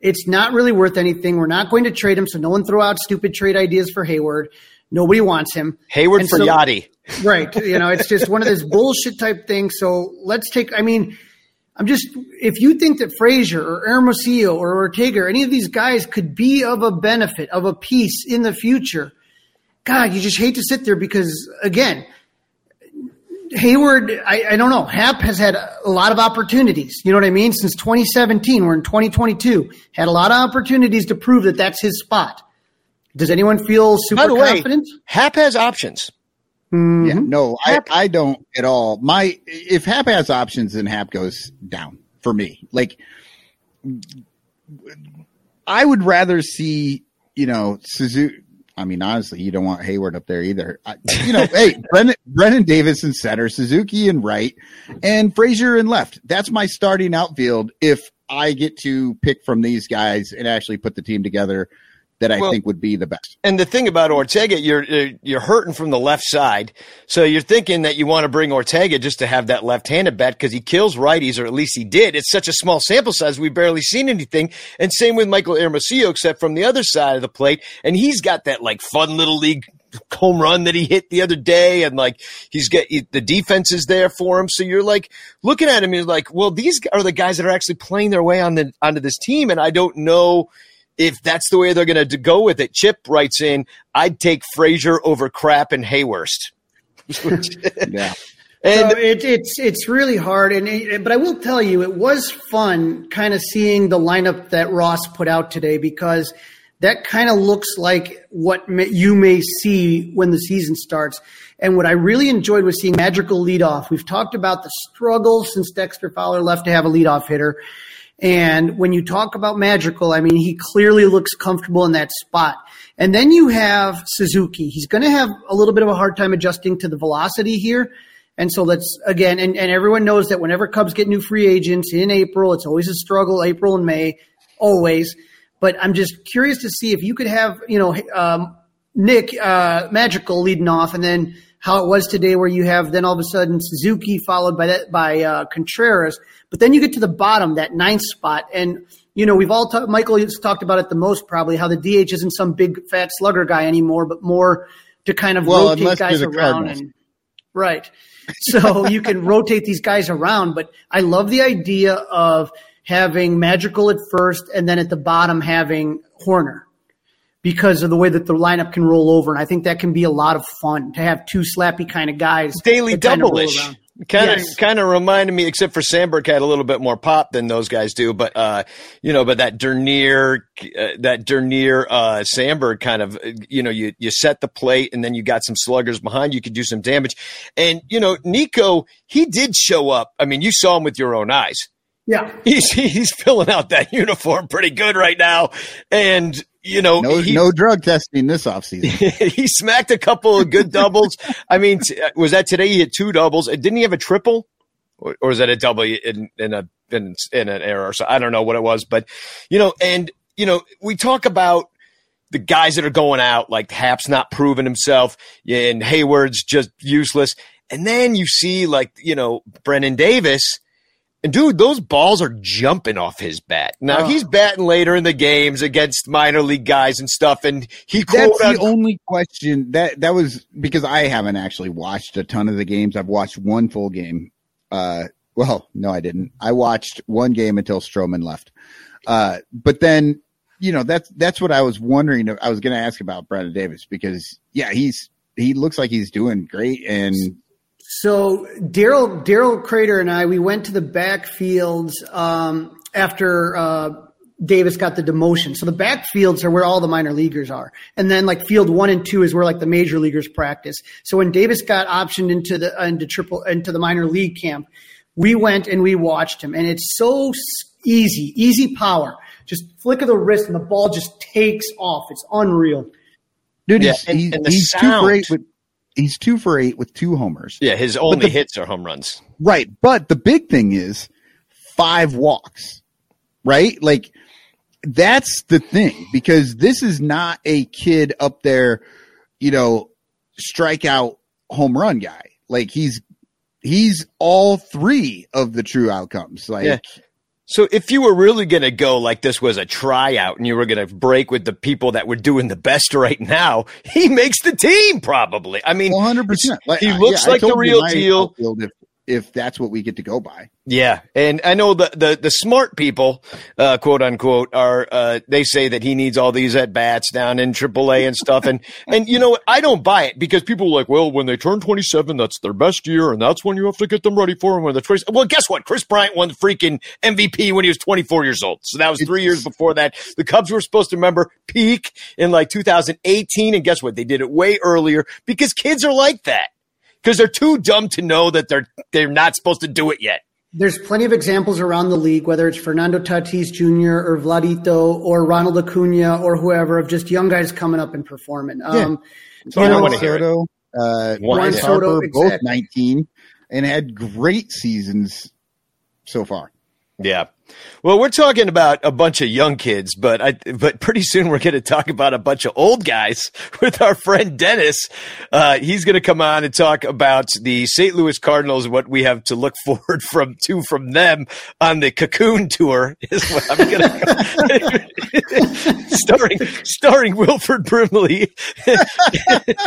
It's not really worth anything. We're not going to trade him, so no one throw out stupid trade ideas for Heyward. Nobody wants him. Heyward and for so, Yadi. Right. You know, it's just one of those bullshit type things. So let's take, I mean, I'm just, if you think that Frazier or Hermosillo or Ortega or any of these guys could be of a benefit, of a piece in the future, God, you just hate to sit there because, again, Heyward, I, I, don't know. Happ has had a lot of opportunities. You know what I mean? Since 2017, we're in 2022. Had a lot of opportunities to prove that that's his spot. Does anyone feel super By the confident? Way, Happ has options. Mm-hmm. Yeah, no, I, I don't at all. My if Happ has options, then Happ goes down for me. Like, I would rather see you know Suzuki. I mean, honestly, you don't want Heyward up there either. I, you know, hey, Brennan, Brennen Davis and center, Suzuki and right, and Frazier and left. That's my starting outfield if I get to pick from these guys and actually put the team together that I well, think would be the best. And the thing about Ortega, you're you're hurting from the left side, so you're thinking that you want to bring Ortega just to have that left-handed bat because he kills righties, or at least he did. It's such a small sample size, we've barely seen anything. And same with Michael Hermosillo, except from the other side of the plate, and he's got that like fun little league home run that he hit the other day and like he's get the defense is there for him so you're like looking at him you're like well these are the guys that are actually playing their way on the onto this team and I don't know if that's the way they're going to go with it. Chip writes in, I'd take Frazier over Crap and Hayhurst. yeah. And so it, it's it's really hard, and it, but I will tell you, it was fun kind of seeing the lineup that Ross put out today because that kind of looks like what may, you may see when the season starts. And what I really enjoyed was seeing magical lead off. We've talked about the struggle since Dexter Fowler left to have a leadoff hitter, and when you talk about magical, I mean, he clearly looks comfortable in that spot. And then you have Suzuki. He's going to have a little bit of a hard time adjusting to the velocity here. And so let's again, and, and everyone knows that whenever Cubs get new free agents in April, it's always a struggle, April and May, always. But I'm just curious to see if you could have, you know, um, Nick uh, Madrigal leading off, and then how it was today, where you have then all of a sudden Suzuki followed by that by uh, Contreras. But then you get to the bottom, that ninth spot, and you know we've all ta- Michael has talked about it the most probably how the DH isn't some big fat slugger guy anymore, but more to kind of well, rotate guys around and right. So you can rotate these guys around, but I love the idea of having magical at first and then at the bottom having Hoerner because of the way that the lineup can roll over. And I think that can be a lot of fun to have two slappy kind of guys. Daily double-ish. Kind of, yes. kind of reminded me, except for Sandberg had a little bit more pop than those guys do. But, uh, you know, but that Dernier, uh, that Dernier, uh, Sandberg kind of, you know, you, you set the plate and then you got some sluggers behind. You could do some damage. And, you know, Nico, he did show up. I mean, you saw him with your own eyes. Yeah. He's, he's filling out that uniform pretty good right now. And, you know, no, he, no drug testing this offseason. he smacked a couple of good doubles. I mean, t- uh, was that today? He hit two doubles. Didn't he have a triple, or, or is that a double in, in a in, in an error? So I don't know what it was, but you know, and you know, we talk about the guys that are going out, like Happ's not proving himself, and Heyward's just useless, and then you see like you know Brennen Davis and dude, those balls are jumping off his bat. Now oh. he's batting later in the games against minor league guys and stuff, and he. That's the only question that that was because I haven't actually watched a ton of the games. I've watched one full game. Uh, well, no, I didn't. I watched one game until Stroman left. Uh, but then, you know, that's that's what I was wondering. I was going to ask about Brennen Davis because, yeah, he's he looks like he's doing great, and so Daryl Daryl Crater and I we went to the backfields um, after uh, Davis got the demotion. So the backfields are where all the minor leaguers are. And then like field one and two is where like the major leaguers practice. So when Davis got optioned into the, into triple, into the minor league camp, we went and we watched him and it's so easy, easy power. Just flick of the wrist and the ball just takes off. It's unreal. Dude, yeah, he's, and, he's, and he's two for eight with he's two for eight with two homers. Yeah, his only the, hits are home runs. Right. But the big thing is five walks. Right? Like that's the thing because this is not a kid up there, you know, strikeout home run guy. Like he's he's all three of the true outcomes. Like yeah. So if you were really going to go like this was a tryout and you were going to break with the people that were doing the best right now, he makes the team probably. I mean, 100%. Like, he looks yeah, like the real deal. If, if that's what we get to go by. Yeah, and I know the the, the smart people, uh, quote unquote, are uh, they say that he needs all these at bats down in AAA and stuff, and and you know what? I don't buy it because people are like, well, when they turn twenty seven, that's their best year, and that's when you have to get them ready for them. When the twenty, well, guess what? Kris Bryant won the freaking MVP when he was twenty four years old, so that was three years before that. The Cubs were supposed to remember peak in like two thousand eighteen, and guess what? They did it way earlier because kids are like that because they're too dumb to know that they're they're not supposed to do it yet. There's plenty of examples around the league, whether it's Fernando Tatis Jr. or Vladito or Ronald Acuna or whoever, of just young guys coming up and performing. Yeah. Um, so Juan Soto, uh, Juan Soto, exactly. both 19, and had great seasons so far. Yeah. Well, we're talking about a bunch of young kids, but I, but pretty soon we're going to talk about a bunch of old guys with our friend Dennis. Uh, he's going to come on and talk about the St. Louis Cardinals, what we have to look forward from to from them on the Cocoon Tour. Is what I'm going to starring starring Wilford Brimley.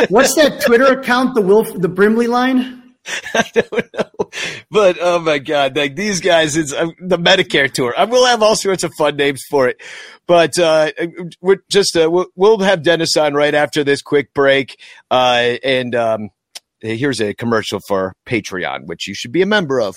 What's that Twitter account? The Wilf the Brimley line. I don't know, but oh my god, like these guys, it's uh, the Medicare tour. I will have all sorts of fun names for it, but uh, we're just uh, we'll, we'll, have Dennis on right after this quick break, uh, and um, here's a commercial for Patreon, which you should be a member of.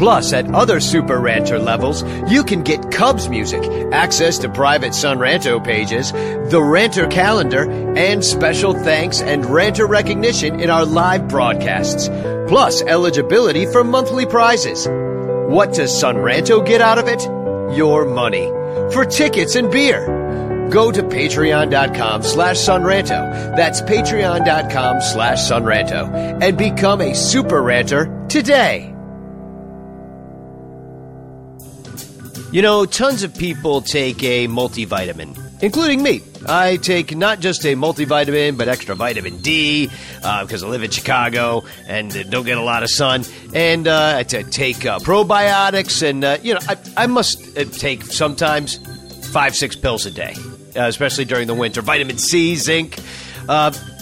Plus, at other Super Ranter levels, you can get Cubs music, access to private Son Ranto pages, the Ranter calendar, and special thanks and Ranter recognition in our live broadcasts. Plus, eligibility for monthly prizes. What does Son Ranto get out of it? Your money. For tickets and beer. Go to patreon.com slash sonranto. That's patreon.com slash sonranto. And become a super ranter today. You know, tons of people take a multivitamin, including me. I take not just a multivitamin, but extra vitamin D because uh, I live in Chicago and don't get a lot of sun. And uh, I t- take uh, probiotics, and uh, you know, I, I must uh, take sometimes five, six pills a day, uh, especially during the winter. Vitamin C, zinc.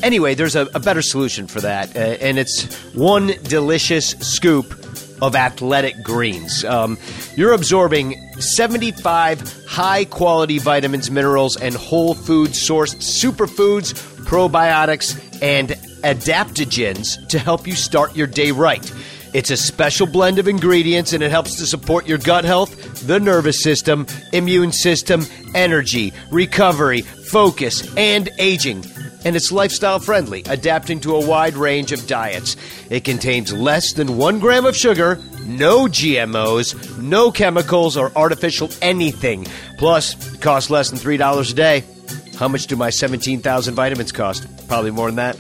anyway, there's a, a, better solution for that, and it's one delicious scoop of athletic greens. Um, you're absorbing 75 high quality vitamins, minerals, and whole food sourced superfoods, probiotics, and adaptogens to help you start your day right. It's a special blend of ingredients and it helps to support your gut health, the nervous system, immune system, energy, recovery, focus, and aging. And it's lifestyle friendly, adapting to a wide range of diets. It contains less than one gram of sugar, no GMOs, no chemicals or artificial anything. Plus, it costs less than $3 a day. How much do my 17,000 vitamins cost? Probably more than that.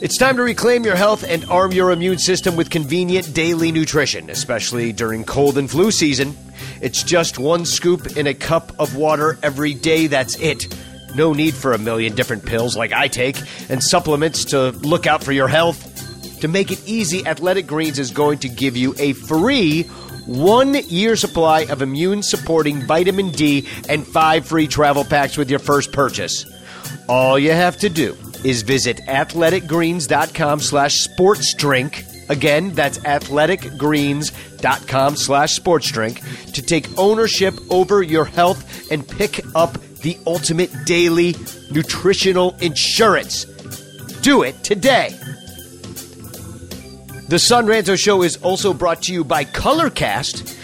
It's time to reclaim your health and arm your immune system with convenient daily nutrition, especially during cold and flu season. It's just one scoop in a cup of water every day. That's it. No need for a million different pills like I take and supplements to look out for your health. To make it easy, Athletic Greens is going to give you a free one year supply of immune supporting vitamin D and five free travel packs with your first purchase. All you have to do is visit athleticgreens.com slash sportsdrink. Again, that's athleticgreens.com slash sportsdrink to take ownership over your health and pick up the ultimate daily nutritional insurance. Do it today. The Son Ranto Show is also brought to you by Colorcast.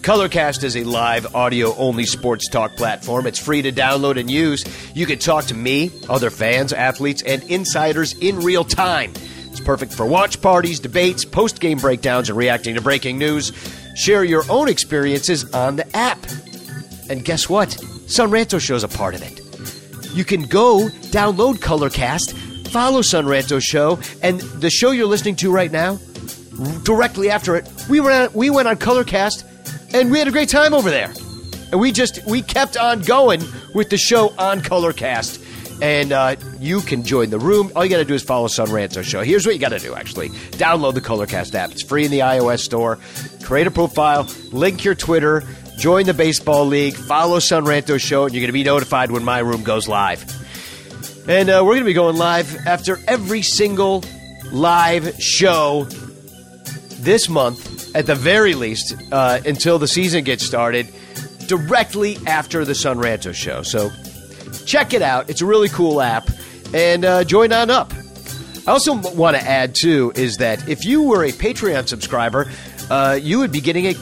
Colorcast is a live audio only sports talk platform. It's free to download and use. You can talk to me, other fans, athletes, and insiders in real time. It's perfect for watch parties, debates, post game breakdowns, and reacting to breaking news. Share your own experiences on the app. And guess what? Son Ranto Show's a part of it. You can go download Colorcast, follow Son Ranto Show, and the show you're listening to right now, directly after it, we went we went on Colorcast and we had a great time over there. And we just we kept on going with the show on Colorcast. And uh, you can join the room. All you got to do is follow Son Ranto Show. Here's what you got to do, actually. Download the Colorcast app. It's free in the iOS store. Create a profile, link your Twitter, join the baseball league, follow Son Ranto Show, and you're going to be notified when my room goes live. And uh, we're going to be going live after every single live show this month, at the very least, uh, until the season gets started, directly after the Son Ranto show. So check it out. It's a really cool app, and uh, join on up. I also want to add, too, is that if you were a Patreon subscriber, uh, you would be getting a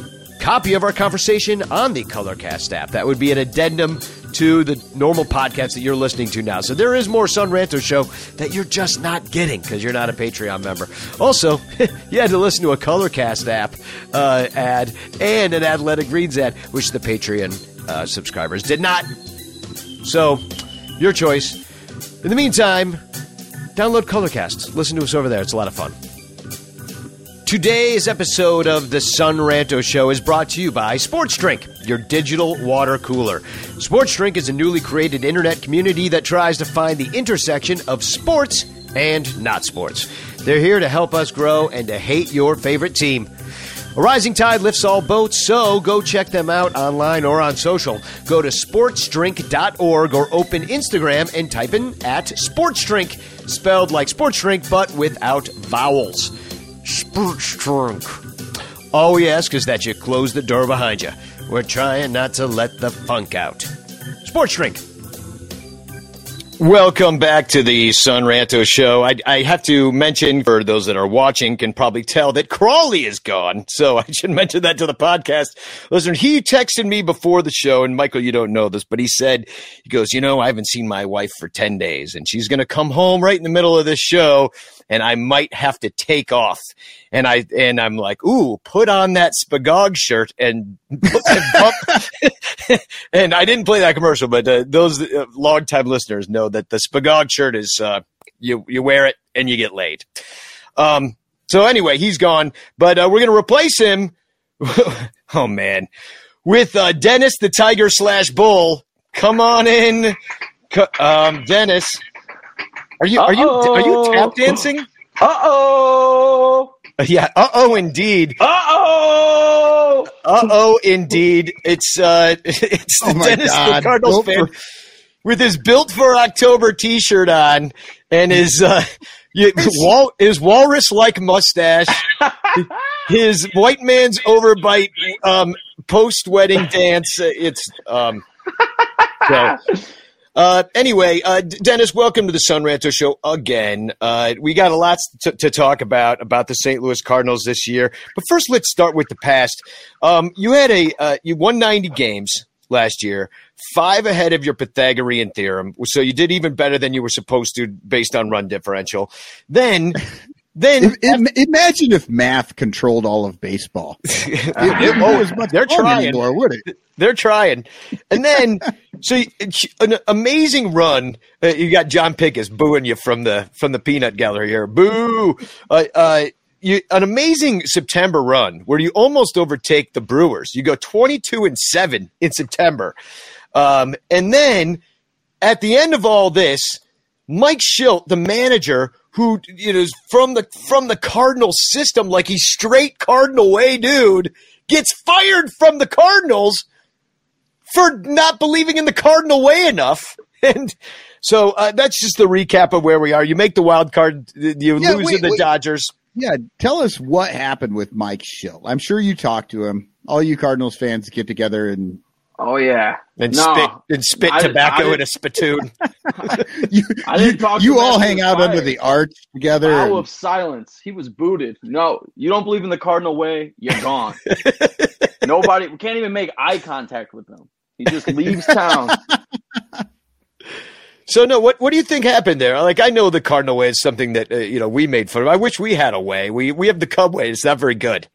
copy of our conversation on the Colorcast app. That would be an addendum to the normal podcast that you're listening to now. So there is more Son Ranto show that you're just not getting because you're not a Patreon member. Also, you had to listen to a Colorcast app uh, ad and an Athletic Greens ad, which the Patreon uh, subscribers did not. So, your choice. In the meantime, download Colorcast. Listen to us over there. It's a lot of fun. Today's episode of the Son Ranto Show is brought to you by Sports Drink, your digital water cooler. Sports Drink is a newly created internet community that tries to find the intersection of sports and not sports. They're here to help us grow and to hate your favorite team. A rising tide lifts all boats, so go check them out online or on social. Go to sportsdrink.org or open Instagram and type in at sportsdrink, spelled like sports drink but without vowels. Sports drink. All we ask is that you close the door behind you. We're trying not to let the funk out. Sports drink. Welcome back to the Son Ranto Show. I, I, have to mention, for those that are watching, can probably tell that Crawly is gone. So I should mention that to the podcast. Listen, he texted me before the show, and Michael, you don't know this, but he said, he goes, You know, I haven't seen my wife for 10 days, and she's going to come home right in the middle of this show and I might have to take off. And I and I'm like, ooh, put on that Spagog shirt and and, and I didn't play that commercial, but uh, those uh, longtime listeners know that the Spagog shirt is uh, you you wear it and you get laid. Um, so anyway, he's gone, but uh, we're gonna replace him. oh man, with uh, Dennis the Tiger slash Bull. Come on in, um, Dennis. Are you Uh-oh. are you are you tap dancing? Uh oh. Yeah. Uh oh, indeed. Uh oh. Uh oh, indeed. It's uh, it's the oh Dennis God. the Cardinals fan for- with his built for October T-shirt on and his uh, wal- his walrus like mustache, his white man's overbite um, post wedding dance. It's um, so Uh, anyway, uh, Dennis, welcome to the Son Ranto Show again. Uh, we got a lot to, to talk about about the St. Louis Cardinals this year, but first, let's start with the past. Um, you had a uh, you won ninety games last year, five ahead of your Pythagorean theorem, so you did even better than you were supposed to based on run differential. Then. Then Im- im- imagine if math controlled all of baseball. It wouldn't as much They're trying. anymore, would it? They're trying. And then, so an amazing run. Uh, you got John Pickus booing you from the from the peanut gallery here. Boo! Uh, uh, you, an amazing September run where you almost overtake the Brewers. You go twenty two and seven in September, um, and then at the end of all this, Mike Shildt, the manager, who you know is from the from the Cardinal system, like he's straight Cardinal way, dude, gets fired from the Cardinals for not believing in the Cardinal way enough. And so uh, that's just the recap of where we are. You make the wild card, you Yeah, lose wait, to the wait. Dodgers. Yeah, tell us what happened with Mike Shildt. I'm sure you talked to him. All you Cardinals fans get together and Oh yeah. And No, spit and spit I- tobacco I- in a spittoon. you, I didn't you, talk you all hang out was under the arch together. Hour and- of silence. He was booted. No, you don't believe in the Cardinal way. You're gone. Nobody. We can't even make eye contact with him. He just leaves town. So no, what what do you think happened there? Like I know the Cardinal way is something that uh, you know we made fun of. I wish we had a way. We we have the Cub way. It's not very good.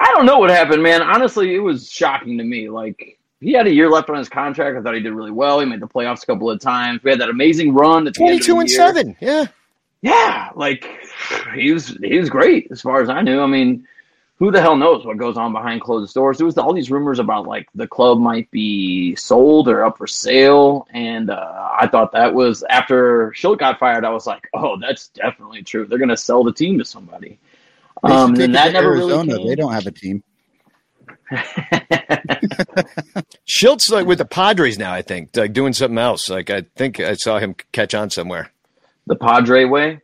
I don't know what happened, man. Honestly, it was shocking to me. Like he had a year left on his contract. I thought he did really well. He made the playoffs a couple of times. We had that amazing run at the end of two the and year. seven. Yeah. Yeah, like he was he was great as far as I knew. I mean, who the hell knows what goes on behind closed doors? There was all these rumors about like the club might be sold or up for sale, and uh, I thought that was after Shildt got fired. I was like, oh, that's definitely true. They're gonna sell the team to somebody. They Um, take and that never Arizona. really came. They don't have a team. Schultz like with the Padres now. I think like doing something else. Like I think I saw him catch on somewhere. the Padre way.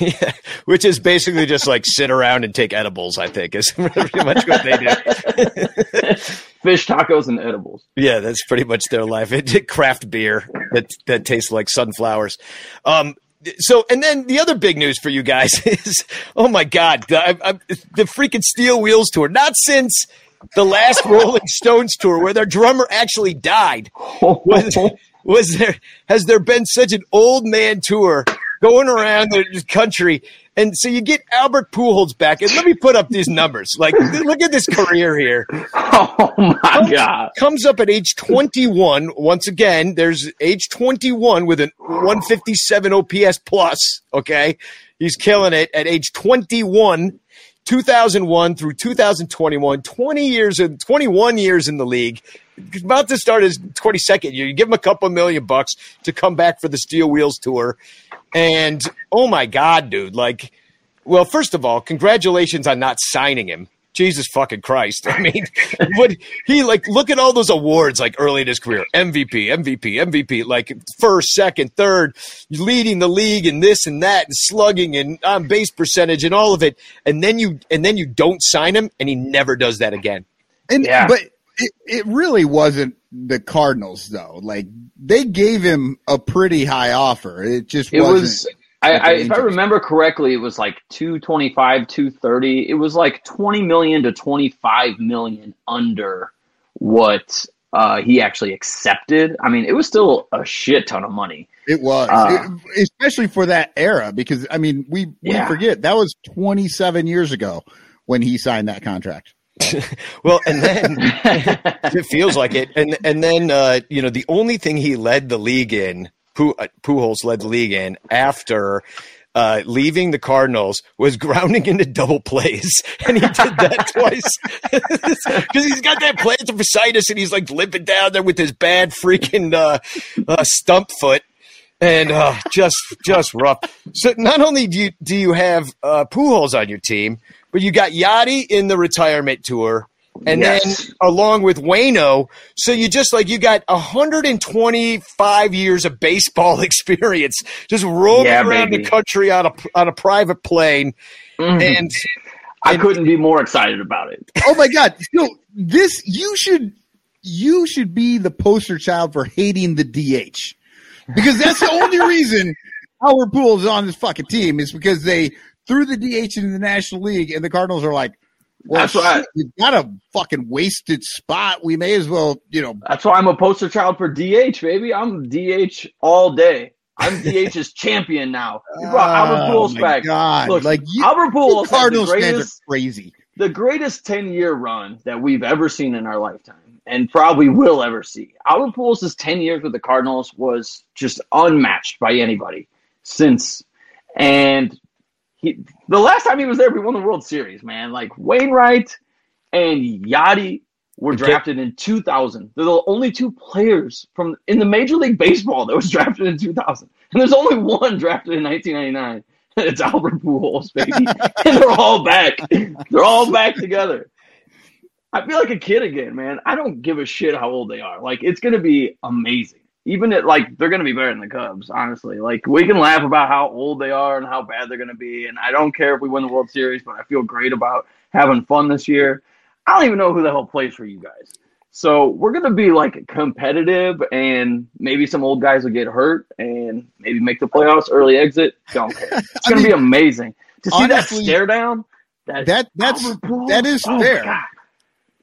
yeah, which is basically just like sit around and take edibles. I think is pretty much what they do. Fish tacos and edibles. Yeah, that's pretty much their life. It, craft beer that that tastes like sunflowers. Um, so, and then the other big news for you guys is, oh my God, the, I, I, the freaking Steel Wheels tour. Not since the last Rolling Stones tour where their drummer actually died. Was, was there has there been such an old man tour going around the country? And so you get Albert Pujols back, and let me put up these numbers. Like, look at this career here oh my god! comes up at age 21. Once again, there's age 21 with an 157 OPS plus. Okay. He's killing it at age 21, 2001 through 2021, 20 years and 21 years in the league. About to start his 22nd year. You give him a couple million bucks to come back for the Steel Wheels tour. And oh my God, dude. Like, well, first of all, congratulations on not signing him. Jesus fucking Christ. I mean, what he like look at all those awards like early in his career. MVP, MVP, MVP, like first, second, third, leading the league and this and that and slugging and on base percentage and all of it. And then you and then you don't sign him and he never does that again. And Yeah. but it, it really wasn't the Cardinals though. Like they gave him a pretty high offer. It just It wasn't. was. I, I, if I remember correctly, it was like two twenty five, two thirty. It was like twenty million to twenty five million under what uh, he actually accepted. I mean, it was still a shit ton of money. It was, Uh, It- especially for that era, because I mean, we we Yeah. forget that was 27 years ago when he signed that contract. Well, and then it feels like it. And and then uh, you know the only thing he led the league in, Pu- Pujols led the league in after uh, leaving the Cardinals was grounding into double plays, and he did that twice because he's got that plantar fasciitis, and he's like limping down there with his bad freaking uh, uh, stump foot. And uh, just just rough. So not only do you do you have uh, Pujols on your team, but you got Yadi in the retirement tour, and Yes. then along with Waino, so you just like you got 125 years of baseball experience, just roaming Yeah, around baby. the country on a on a private plane, Mhm. and I couldn't be more excited about it. Oh my God! So this you should you should be the poster child for hating the DH because that's the only reason Albert Pujols is on this fucking team is because they threw the DH into the National League and the Cardinals are like, well, That's shit, we've got a fucking wasted spot. We may as well, you know, That's why I'm a poster child for DH, baby. I'm DH all day. I'm DH's champion now. You brought oh, Albert Oh, Pujols my back. God. Look, like you, Albert Pujols the Cardinals fans greatest, are crazy. the greatest 10 year run that we've ever seen in our lifetime and probably will ever see. Albert Pujols' 10 years with the Cardinals was just unmatched by anybody since. And he, the last time he was there, we won the World Series, man. Like Wainwright and Yadi were drafted in 2000. They're the only two players from in the Major League Baseball that was drafted in 2000. And there's only one drafted in 1999. It's Albert Pujols, baby. and they're all back. They're all back together. I feel like a kid again, man. I don't give a shit how old they are. Like it's gonna be amazing. Even at like they're gonna be better than the Cubs, honestly. Like we can laugh about how old they are and how bad they're gonna be, and I don't care if we win the World Series, but I feel great about having fun this year. I don't even know who the hell plays for you guys. So we're gonna be like competitive, and maybe some old guys will get hurt, and maybe make the playoffs, early exit. Don't care. It's gonna be amazing to see honestly, that stare down. That That that's that is Oh fair.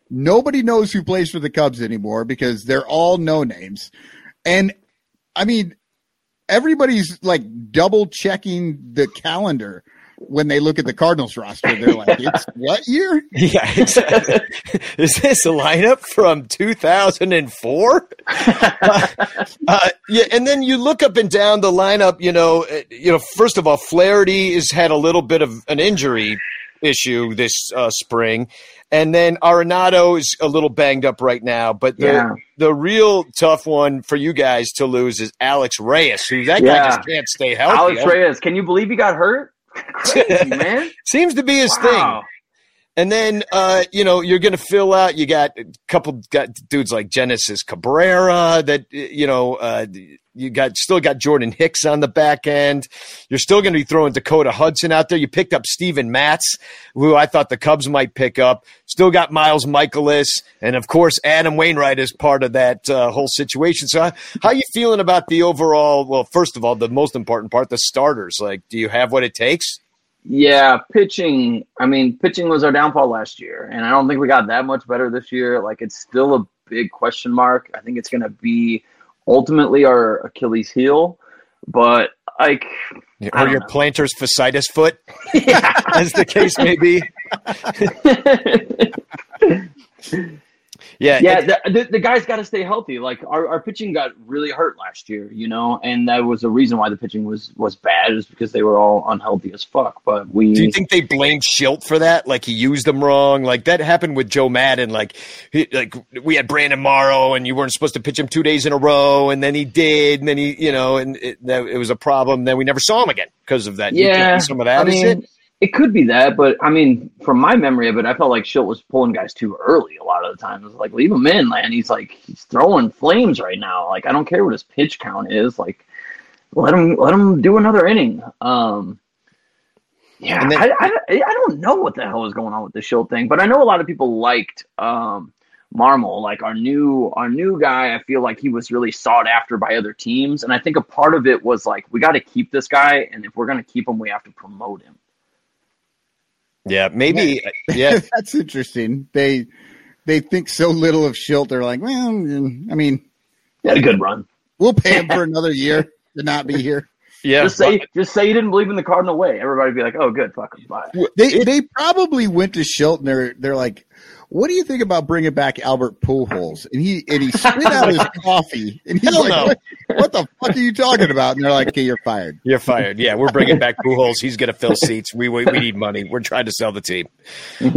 Nobody knows who plays for the Cubs anymore because they're all no names. And I mean, everybody's like double checking the calendar when they look at the Cardinals roster. They're like, it's what year? Yeah, exactly. is this a lineup from 2004? uh, uh, yeah, and then you look up and down the lineup. You know, uh, you know. First of all, Flaherty has had a little bit of an injury issue this uh, spring, and then Arenado is a little banged up right now. But the Yeah. the real tough one for you guys to lose is Alex Reyes, who that guy just can't stay healthy. Alex Reyes, can you believe he got hurt? Crazy, man. Seems to be his thing. And then, uh, you know, you're going to fill out. You got a couple got dudes like Genesis Cabrera. That you know, uh, you got still got Jordan Hicks on the back end. You're still going to be throwing Dakota Hudson out there. You picked up Steven Matz, who I thought the Cubs might pick up. Still got Miles Mikolas, and of course Adam Wainwright is part of that uh, whole situation. So, how, how you feeling about the overall? Well, first of all, the most important part, the starters. Like, do you have what it takes? Yeah, pitching. I mean, pitching was our downfall last year, and I don't think we got that much better this year. Like, it's still a big question mark. I think it's going to be ultimately our Achilles heel, but like, I Or your know. plantar's fasciitis foot, yeah. as the case may be. Yeah, yeah, the, the, the guys got to stay healthy. Like our, our pitching got really hurt last year, you know, and that was the reason why the pitching was was bad is because they were all unhealthy as fuck. But we, Do you think they blamed Shildt for that? Like he used them wrong? Like that happened with Joe Maddon. Like, he, like we had Brandon Morrow, and you weren't supposed to pitch him two days in a row, and then he did, and then he, you know, and it, that, it was a problem. Then we never saw him again because of that. Yeah, some of that I is mean, it. It could be that, but I mean, from my memory of it, I felt like Shildt was pulling guys too early a lot of the time. It was like leave him in, man. He's like he's throwing flames right now. Like I don't care what his pitch count is. Like let him let him do another inning. Um, yeah, And then- I, I I don't know what the hell is going on with the Shildt thing, but I know a lot of people liked um Marmol, like our new our new guy. I feel like he was really sought after by other teams, and I think a part of it was like we got to keep this guy, and if we're going to keep him, we have to promote him. Yeah, maybe. Yeah, uh, That's interesting. They they think so little of Shildt. They're like, well, I mean, He had a good run. we'll pay him for another year to not be here. yeah. just say just say you didn't believe in the Cardinal way. Everybody'd be like, "Oh, good, fuck him, bye." They they probably went to Shildt and they're they're like, what do you think about bringing back Albert Pujols? And he and he spit out his coffee and he's Hell like, no. what, what the fuck are you talking about? And they're like, okay, you're fired. You're fired. Yeah, we're bringing back Pujols. He's going to fill seats. We, we we need money. We're trying to sell the team.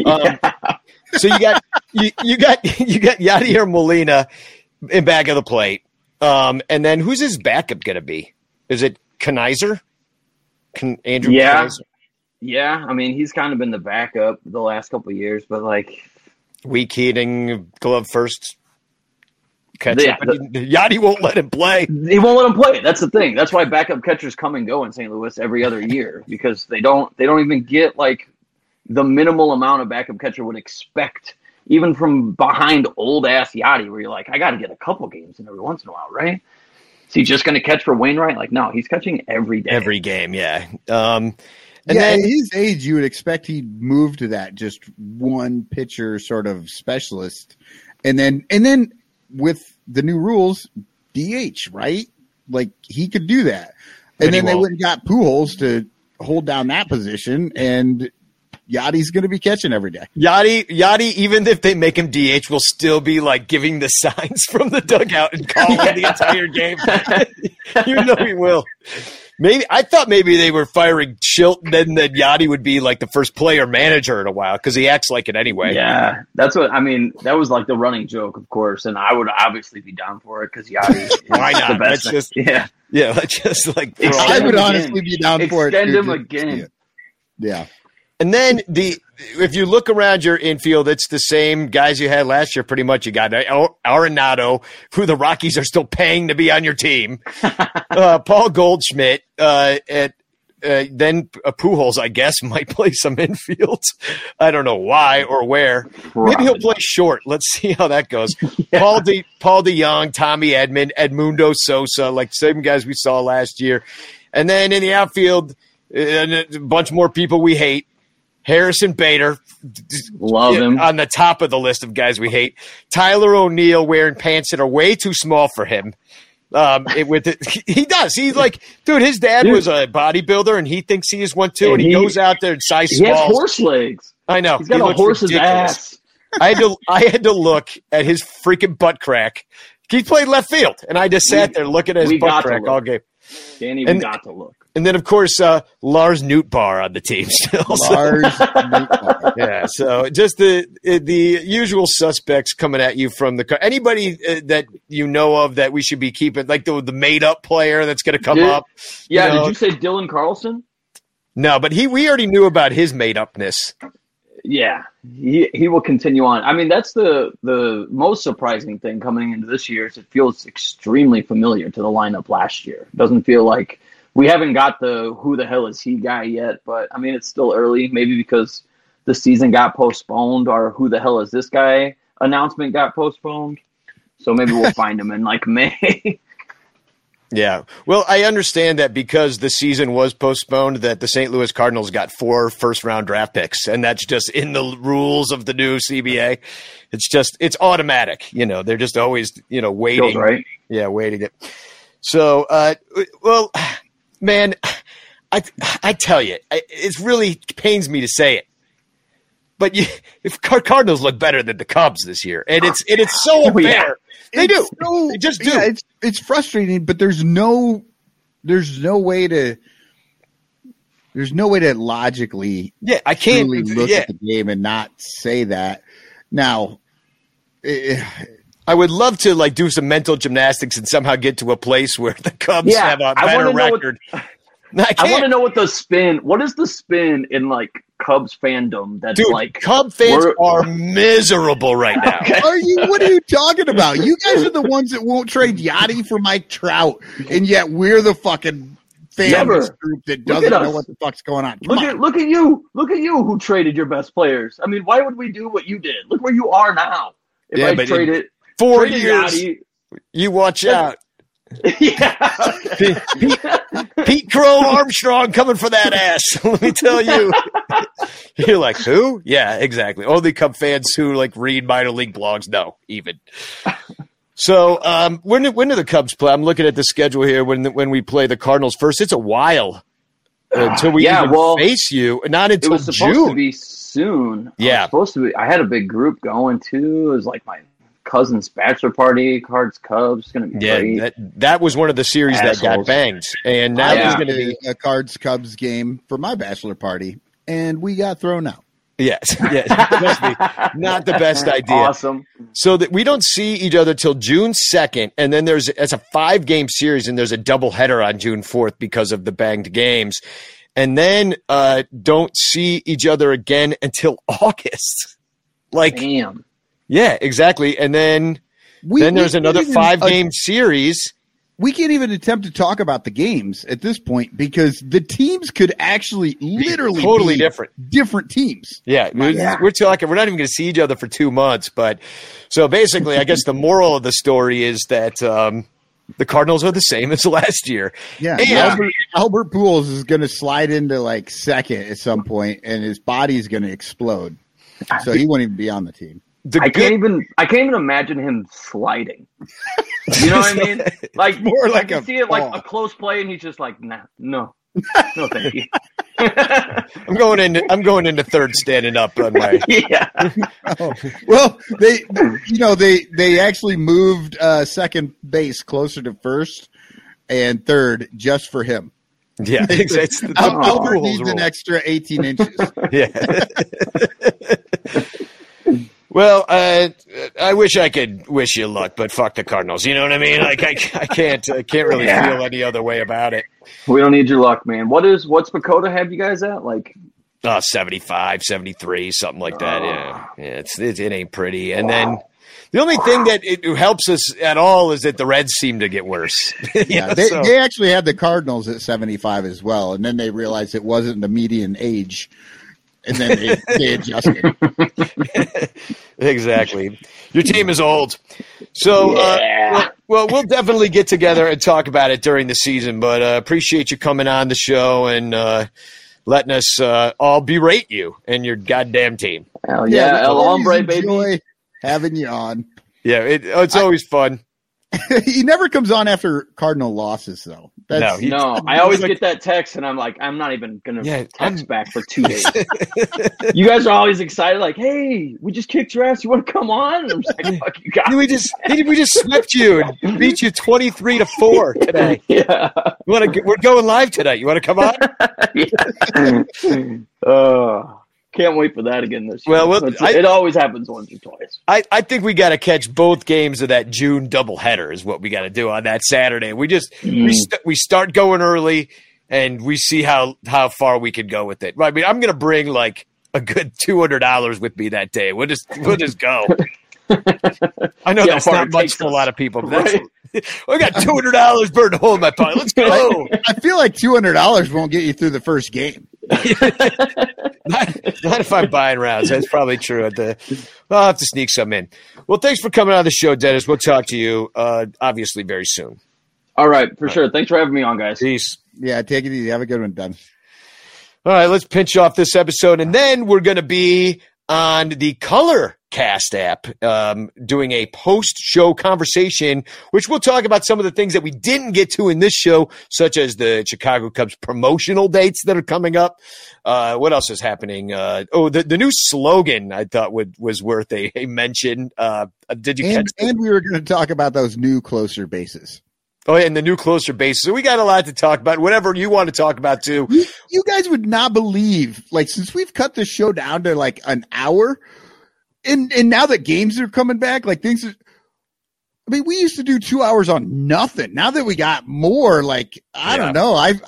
Um, so you got you, you got you got Yadier Molina in back of the plate, um, and then who's his backup going to be? Is it Knizner? Can Andrew? Yeah. Knizner? Yeah, I mean, he's kind of been the backup the last couple of years, but like, weak heating, glove first. Catcher, Yeah, but he- Yadi won't let him play. He won't let him play. That's the thing. That's why backup catchers come and go in St. Louis every other year because they don't they don't even get like the minimal amount of backup catcher would expect even from behind old ass Yadi, where you're like, I got to get a couple games in every once in a while, right? Is he just going to catch for Wainwright? Like, no, he's catching every day. Every game, yeah. Um, and yeah, then at his age, you would expect he'd move to that just one pitcher sort of specialist, and then and then with the new rules, DH, right? Like he could do that, and, then they went and got Pujols to hold down that position, and Yadi's going to be catching every day. Yadi, Yadi, even if they make him DH, will still be like giving the signs from the dugout and calling the entire game. you know he will. Maybe I thought maybe they were firing Shildt, and then that Yadi would be like the first player manager in a while because he acts like it anyway. Yeah, that's what I mean. That was like the running joke, of course, and I would obviously be down for it because Yadi. is Why the not? best That's just- yeah. yeah, like, just like I would honestly be down for it. Extend him just to see again. it. Yeah. And then the if you look around your infield, it's the same guys you had last year. Pretty much, you got Ar- Arenado, who the Rockies are still paying to be on your team. uh, Paul Goldschmidt, uh, at uh, then uh, Pujols, I guess, might play some infield. I don't know why or where. Maybe he'll play short. Let's see how that goes. Paul De Paul DeJong, Tommy Edman, Edmundo Sosa, like same guys we saw last year. And then in the outfield, uh, a bunch more people we hate. Harrison Bader, Love him. on the top of the list of guys we hate. Tyler O'Neill wearing pants that are way too small for him. Um, it, with it, he does. He's like, dude. His dad Dude. was a bodybuilder, and he thinks he is one too. And, And he, he- goes out there and size He has horse legs. I know. He's got He a horse's ridiculous. ass. I had to I had to look at his freaking butt crack. He played left field, and I just sat We- there looking at his butt crack all game. Danny, And- got to look. And then, of course, uh, Lars Nootbaar on the team still. So- Lars. Nootbaar. yeah, so just the the usual suspects coming at you from the car. Anybody uh, that you know of that we should be keeping, like the the made up player that's going to come Did- up. Yeah, You know- did you say Dylan Carlson? No, but he we already knew about his made upness. Yeah, he he will continue on. I mean, that's the the most surprising thing coming into this year is it feels extremely familiar to the lineup last year. It doesn't feel like we haven't got the who the hell is he guy yet, but I mean, it's still early. Maybe because the season got postponed or who the hell is this guy announcement got postponed. So maybe we'll find him in like May. Yeah. Well, I understand that because the season was postponed, that the St. Louis Cardinals got four first round draft picks, and that's just in the rules of the new CBA. It's just it's automatic. You know, they're just always you know waiting. Feels right. Yeah, waiting it. So, uh, well, man, I I tell you, it really pains me to say it, but you, if Cardinals look better than the Cubs this year, and it's and it's so Oh, unfair. yeah. They do. It's so- They just do. Yeah, it's it's frustrating, but there's no there's no way to there's no way to logically Yeah, I can't. look yeah, at the game and not say that. Now, eh, I would love to like do some mental gymnastics and somehow get to a place where the Cubs Yeah, have a I better wanna know what- record. I I want to know what the spin. What is the spin in like Cubs fandom? That's Dude, like Cub fans we're- miserable right now. are you? What are you talking about? You guys are the ones that won't trade Yadi for Mike Trout, and yet we're the fucking fan group that doesn't know what the fuck's going on. Come Look on. at look at you. Look at you who traded your best players. I mean, why would we do what you did? Look where you are now. If Yeah, I but traded Four years, Yadi- you watch out. yeah. Pete Crow Armstrong coming for that ass. Let me tell you. You're like, who? Yeah, exactly. Only Cub fans who like read minor league blogs know even. So um, when when do the Cubs play? I'm looking at the schedule here. When when we play the Cardinals first, it's a while until we Yeah, even well, face you. Not until It was supposed June. to be soon. Yeah. supposed to be. I had a big group going too. It was like my cousin's bachelor party, Cards Cubs. It's gonna be yeah, great. that that was one of the series that got banged, and now I there's going to be a Cards Cubs game for my bachelor party, and we got thrown out. yes, yes, me, not the best idea. Awesome. So that we don't see each other till June second, and then there's it's a five game series, and there's a double header on June fourth because of the banged games, and then uh, don't see each other again until August. Like, Damn. Yeah, exactly, and then We, then there's another five game series. we can't even attempt to talk about the games at this point because the teams could actually literally totally be different. different teams. Yeah, we're, Yeah. we're talking. We're not even going to see each other for two months. But so basically, I guess the moral of the story is that um, the Cardinals are the same as last year. Yeah, And- Albert, Albert Pujols is going to slide into like second at some point, and his body is going to explode. So he won't even be on the team. The I good- can't even I can't even imagine him sliding. You know what I mean? Like more I like can a see it like a close play, and he's just like, nah, no, no, thank you. I'm going into. I'm going into third, standing up on my. yeah, Well, they, you know, they they actually moved uh, second base closer to first and third just for him. Yeah, it's, it's the, the Albert rules needs rule. an extra 18 inches. Yeah. Well, uh, I wish I could wish you luck, but fuck the Cardinals. You know what I mean? Like I, I can't, I can't really Yeah. feel any other way about it. we don't need your luck, man. What is what's Dakota have you guys at? Like, Uh, 75, 73, something like that. Yeah, yeah it's it, it ain't pretty. And then the only thing that it helps us at all is that the Reds seem to get worse. Yeah, know, they, so- they actually had the Cardinals at 75 as well, and then they realized it wasn't the median age, and then they, they adjusted. exactly. Your team is old. So, uh, Yeah. well, well, we'll definitely get together and talk about it during the season. But uh, appreciate you coming on the show and uh, letting us uh, all berate you and your goddamn team. hell yeah, we El Hombre, baby. enjoy having you on. Yeah, it, it's always fun. he never comes on after Cardinal losses, though. No, he- No, I always get that text, and I'm like, I'm not even gonna Yeah, text I'm- back for two days. you guys are always excited, like, "Hey, we just kicked your ass. You want to come on?" And I'm just like, "Fuck you guys." We just we just swept you and beat you twenty three to four today. yeah. You want to? We're going live tonight. You want to come on? yeah. uh, can't wait for that again this year. Well, well, I- it always happens once or twice. I, I think we got to catch both games of that June doubleheader is what we got to do on that Saturday. We just Mm. we st- we start going early and we see how how far we can go with it. I mean, I'm going to bring like a good two hundred dollars with me that day. We'll just we'll just go. I know how that's not much for a lot of people. But that's, I got two hundred dollars burned a hole in my pocket. Let's go. I feel like $200 won't get you through the first game. not, not if I'm buying rounds. That's probably true. At the, I'll have to sneak some in. Well, thanks for coming on the show, Dennis. We'll talk to you uh, obviously very soon. All right, for sure. Thanks for having me on, guys. Peace. Yeah, take it easy. Have a good one, Ben. All right, let's pinch off this episode, and then we're going to be on the Color Cast app um, doing a post show conversation, which we'll talk about some of the things that we didn't get to in this show, such as the Chicago Cubs promotional dates that are coming up. Uh, what else is happening? Uh, oh, the, the new slogan I thought would, was worth a, a mention. Uh, did you And, catch? and we were going to talk about those new closer bases. Oh, yeah, and the new closer base. So we got a lot to talk about. Whatever you want to talk about too. You, you guys would not believe, like, since we've cut the show down to like an hour, and and now that games are coming back, like things. Are, I mean, we used to do two hours on nothing. Now that we got more, like, I Yeah. don't know. I've,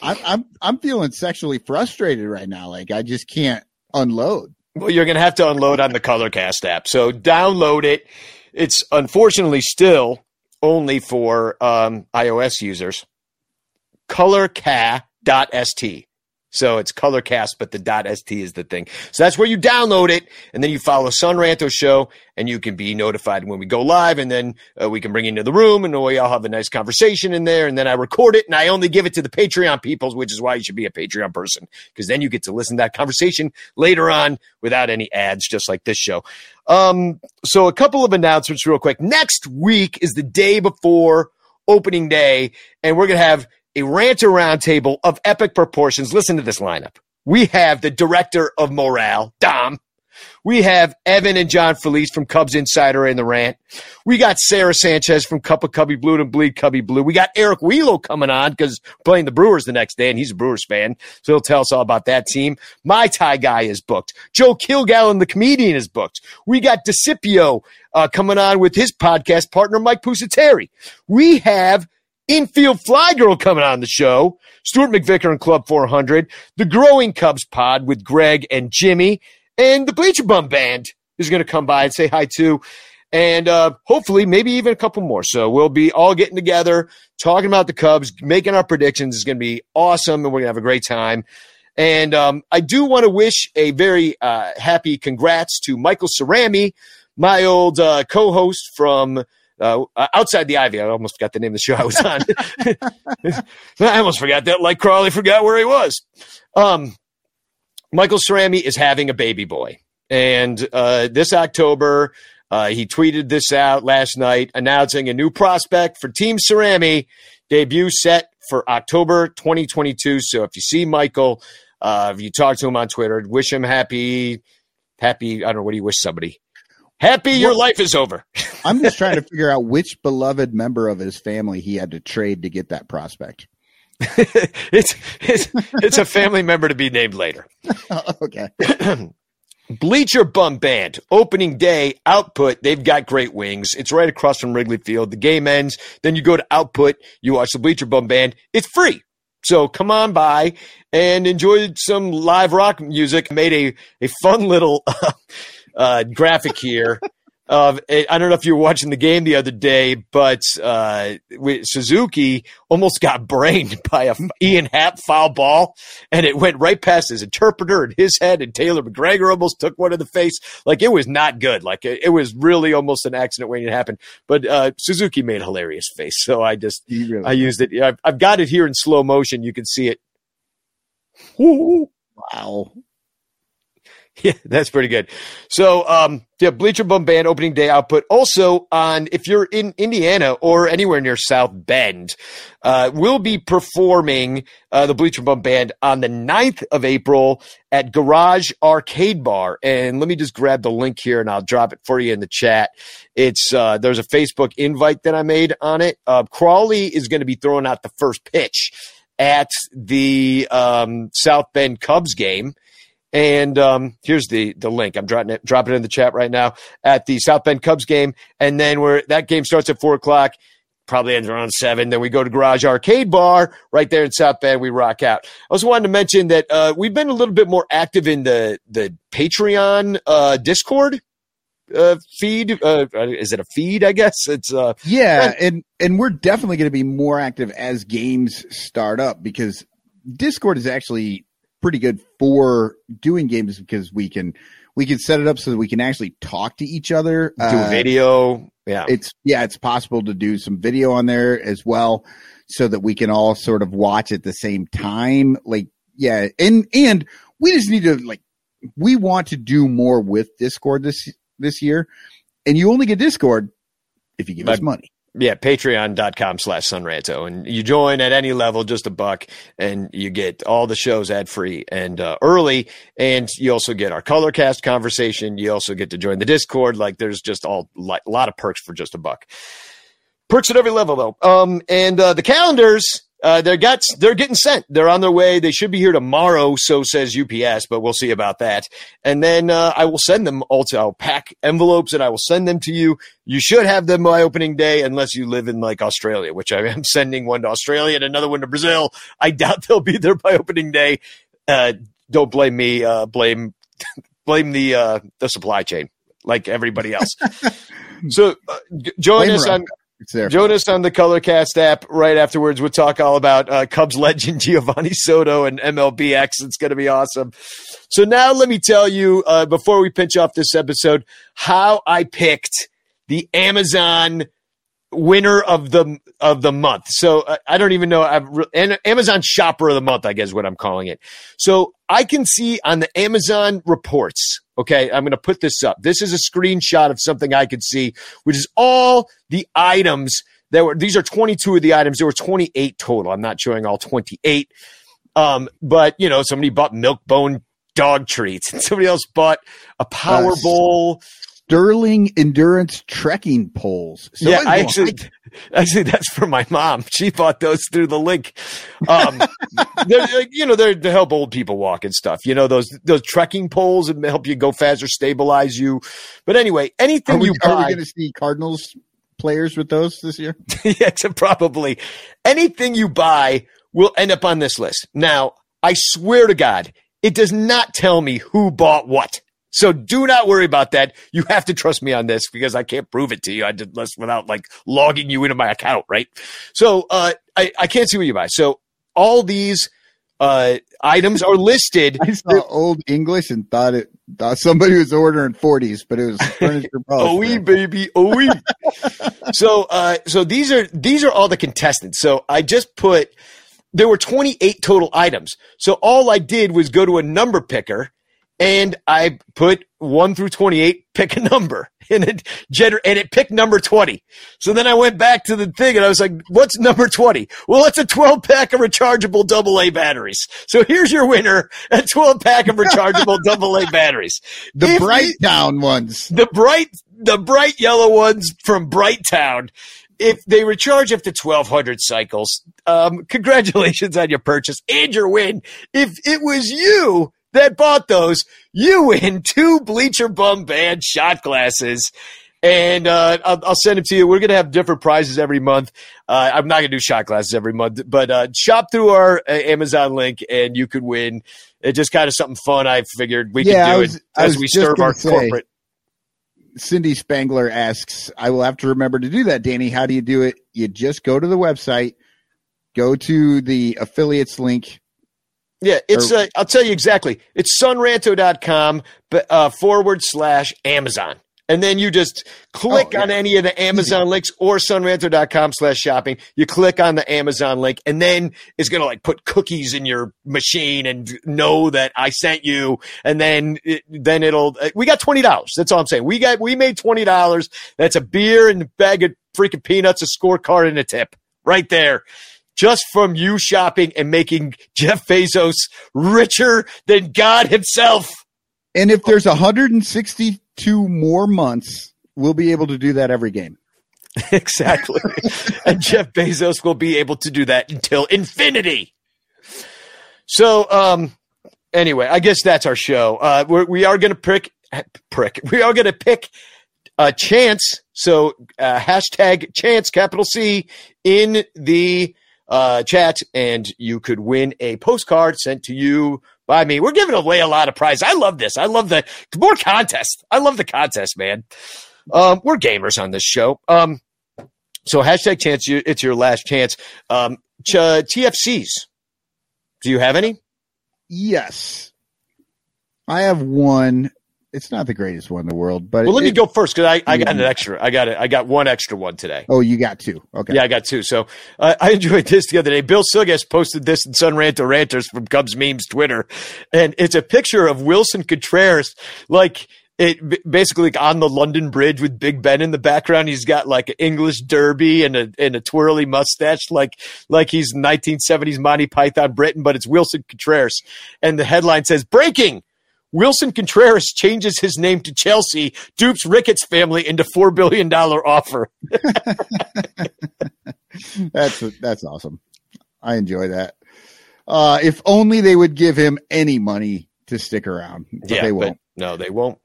I, I'm I'm feeling sexually frustrated right now. Like, I just can't unload. Well, you're going to have to unload on the Colorcast app. So download it. It's unfortunately still only for um, iOS users. Colorcast.st. So it's Colorcast, but the .st is the thing. So that's where you download it, and then you follow Son Ranto Show, and you can be notified when we go live, and then uh, we can bring you into the room, and we all have a nice conversation in there, and then I record it, and I only give it to the Patreon peoples, which is why you should be a Patreon person, because then you get to listen to that conversation later on without any ads, just like this show. Um, so a couple of announcements real quick. Next week is the day before opening day, and we're going to have a ranter roundtable of epic proportions. Listen to this lineup. We have the director of morale, Dom. We have Evan and John Felice from Cubs Insider in the rant. We got Sarah Sanchez from Cup of Cubby Blue and Bleed Cubbie Blue. We got Eric Wheelo coming on because playing the Brewers the next day, and he's a Brewers fan, so he'll tell us all about that team. My Tie guy is booked. Joe Kilgallen, the comedian, is booked. We got DeCipio uh, coming on with his podcast partner Mike Pusateri. We have Infield Fly Girl coming on the show. Stuart McVicker and Club 400. The Growing Cubs pod with Greg and Jimmy. And the Bleacher Bum Band is going to come by and say hi too. and uh, hopefully maybe even a couple more. So we'll be all getting together, talking about the Cubs, making our predictions. It's going to be awesome, and we're going to have a great time. And um, I do want to wish a very uh, happy congrats to Michael Cerami, my old uh, co-host from uh, outside the Ivy. I almost forgot the name of the show I was on. I almost forgot that, like Crawley forgot where he was. Um, Michael Cerami is having a baby boy, and uh, this October. Uh, he tweeted this out last night, announcing a new prospect for Team Cerami, debut set for October 2022. So if you see Michael, uh, if you talk to him on Twitter, wish him happy, happy. I don't know. What do you wish somebody? Happy your life is over. I'm just trying to figure out which beloved member of his family he had to trade to get that prospect. it's, it's it's a family member to be named later. okay. Bleacher Bum Band, opening day, output. They've got great wings. It's right across from Wrigley Field. The game ends. Then you go to output. You watch the Bleacher Bum Band. It's free. So come on by and enjoy some live rock music. Made a, a fun little uh, graphic here of I don't know if you were watching the game the other day, but uh, Suzuki almost got brained by a Ian Happ foul ball, and it went right past his interpreter and his head, and Taylor McGregor almost took one in the face. Like it was not good. Like it, it was really almost an accident waiting to happen. But uh, Suzuki made a hilarious face, so I just really I used it. I've, I've got it here in slow motion. You can see it. Wow. Yeah, that's pretty good. So, um, yeah, Bleacher Bum Band opening day output. Also, on if you're in Indiana or anywhere near South Bend, uh, we'll be performing uh, the Bleacher Bum Band on the 9th of April at Garage Arcade Bar. And let me just grab the link here and I'll drop it for you in the chat. It's uh, there's a Facebook invite that I made on it. Uh, Crawley is going to be throwing out the first pitch at the um, South Bend Cubs game. And um, here's the the link. I'm dropping it, dropping it in the chat right now at the South Bend Cubs game. And then where that game starts at four o'clock, probably ends around seven. Then we go to Garage Arcade Bar right there in South Bend. We rock out. I also wanted to mention that uh, we've been a little bit more active in the the Patreon uh, Discord uh, feed. Uh, is it a feed? I guess it's. Uh, yeah, and and we're definitely going to be more active as games start up because Discord is actually pretty good for doing games because we can we can set it up so that we can actually talk to each other. Do uh, video. Yeah. It's yeah, it's possible to do some video on there as well so that we can all sort of watch at the same time. Like yeah, and and we just need to like we want to do more with Discord this this year. And you only get Discord if you give but, us money yeah, patreon.com slash sonranto. And you join at any level, just a buck, and you get all the shows ad free and uh, early. And you also get our color cast conversation. You also get to join the Discord. Like there's just all a lot of perks for just a buck. Perks at every level, though. Um, and uh, the calendars uh, they're got they're getting sent. They're on their way. They should be here tomorrow. So says UPS, but we'll see about that. And then uh, I will send them also. I'll pack envelopes and I will send them to you. You should have them by opening day, unless you live in like Australia, which I am sending one to Australia and another one to Brazil. I doubt they'll be there by opening day. Uh, don't blame me. Uh, blame blame the uh, the supply chain, like everybody else. so uh, join blame us on. It's there. On the Colorcast app right afterwards. We'll talk all about uh, Cubs legend Geovany Soto and MLBX. It's going to be awesome. So now let me tell you, uh, before we pinch off this episode, how I picked the Amazon winner of the of the month. So uh, I don't even know. I've re- Amazon shopper of the month, I guess what I'm calling it. So I can see on the Amazon reports. Okay, I'm going to put this up. This is a screenshot of something I could see, which is all the items that were. These are 22 of the items. There were 28 total. I'm not showing all 28. Um, but you know, somebody bought milk bone dog treats, and somebody else bought a Powerball. Sterling Endurance trekking poles. So yeah, I actually, actually, that's for my mom. She bought those through the link. Um, they're, you know, they're to help old people walk and stuff. You know, those those trekking poles and help you go faster, stabilize you. But anyway, anything are we, you buy, are we going to see Cardinals players with those this year? yes, probably. Anything you buy will end up on this list. Now, I swear to God, it does not tell me who bought what. So do not worry about that. You have to trust me on this because I can't prove it to you. I did less without like logging you into my account, right? So uh, I, I can't see what you buy. So all these uh, items are listed. I saw old English and thought it thought somebody was ordering forties, but it was furniture. oh, baby, oh, so, uh, so these are these are all the contestants. So I just put there were 28 total items. So all I did was go to a number picker and I put one through 28, pick a number and it gener- and it picked number 20. So then I went back to the thing and I was like, what's number 20? Well, it's a 12 pack of rechargeable double A batteries. So here's your winner, a 12 pack of rechargeable double A batteries. The if bright town ones. The bright, the bright yellow ones from Bright Town if they recharge up to 1200 cycles, um, congratulations on your purchase and your win. If it was you that bought those, you win two Bleacher Bum Band shot glasses. And uh, I'll, I'll, send them to you. We're going to have different prizes every month. Uh, I'm not going to do shot glasses every month, but uh, shop through our uh, Amazon link and you could win. It's just kind of something fun. I figured we yeah, could do was, it as we serve our say, corporate. Cindy Spangler asks, I will have to remember to do that, Danny. How do you do it? You just go to the website, go to the affiliates link, yeah, it's. Or, uh, I'll tell you exactly. It's sonranto.com uh, forward slash Amazon. And then you just click oh, yeah. on any of the Amazon links or sonranto.com slash shopping. You click on the Amazon link and then it's going to like put cookies in your machine and know that I sent you. And then, it, then it'll, uh, we got $20. That's all I'm saying. We got, we made $20. That's a beer and a bag of freaking peanuts, a scorecard and a tip right there just from you shopping and making Jeff Bezos richer than God himself. And if there's 162 more months, we'll be able to do that every game. exactly. and Jeff Bezos will be able to do that until infinity. So, um, anyway, I guess that's our show. Uh, we're, we are going to prick, prick. We are going to pick a chance. So, uh, hashtag chance, capital C, in the uh, chat, and you could win a postcard sent to you by me. We're giving away a lot of prizes. I love this. I love the more contest. I love the contest, man. Um, we're gamers on this show. Um, so hashtag chance. It's your last chance. Um, ch- TFCs. Do you have any? Yes, I have one it's not the greatest one in the world, but well, let it, me go first because I, I got an extra. I got it. I got one extra one today. Oh, you got two. Okay. Yeah, I got two. So uh, I enjoyed this the other day. Bill Sugas posted this in Son Ranto Ranters from Cubs Memes Twitter, and it's a picture of Willson Contreras, like it basically like on the London Bridge with Big Ben in the background. He's got like an English derby and a and a twirly mustache, like like he's 1970s Monty Python Britain, but it's Willson Contreras, and the headline says "Breaking." Willson Contreras changes his name to Chelsea, dupes Ricketts family into four billion dollar offer. that's that's awesome. I enjoy that. Uh, if only they would give him any money to stick around. But yeah, they won't. no, they won't.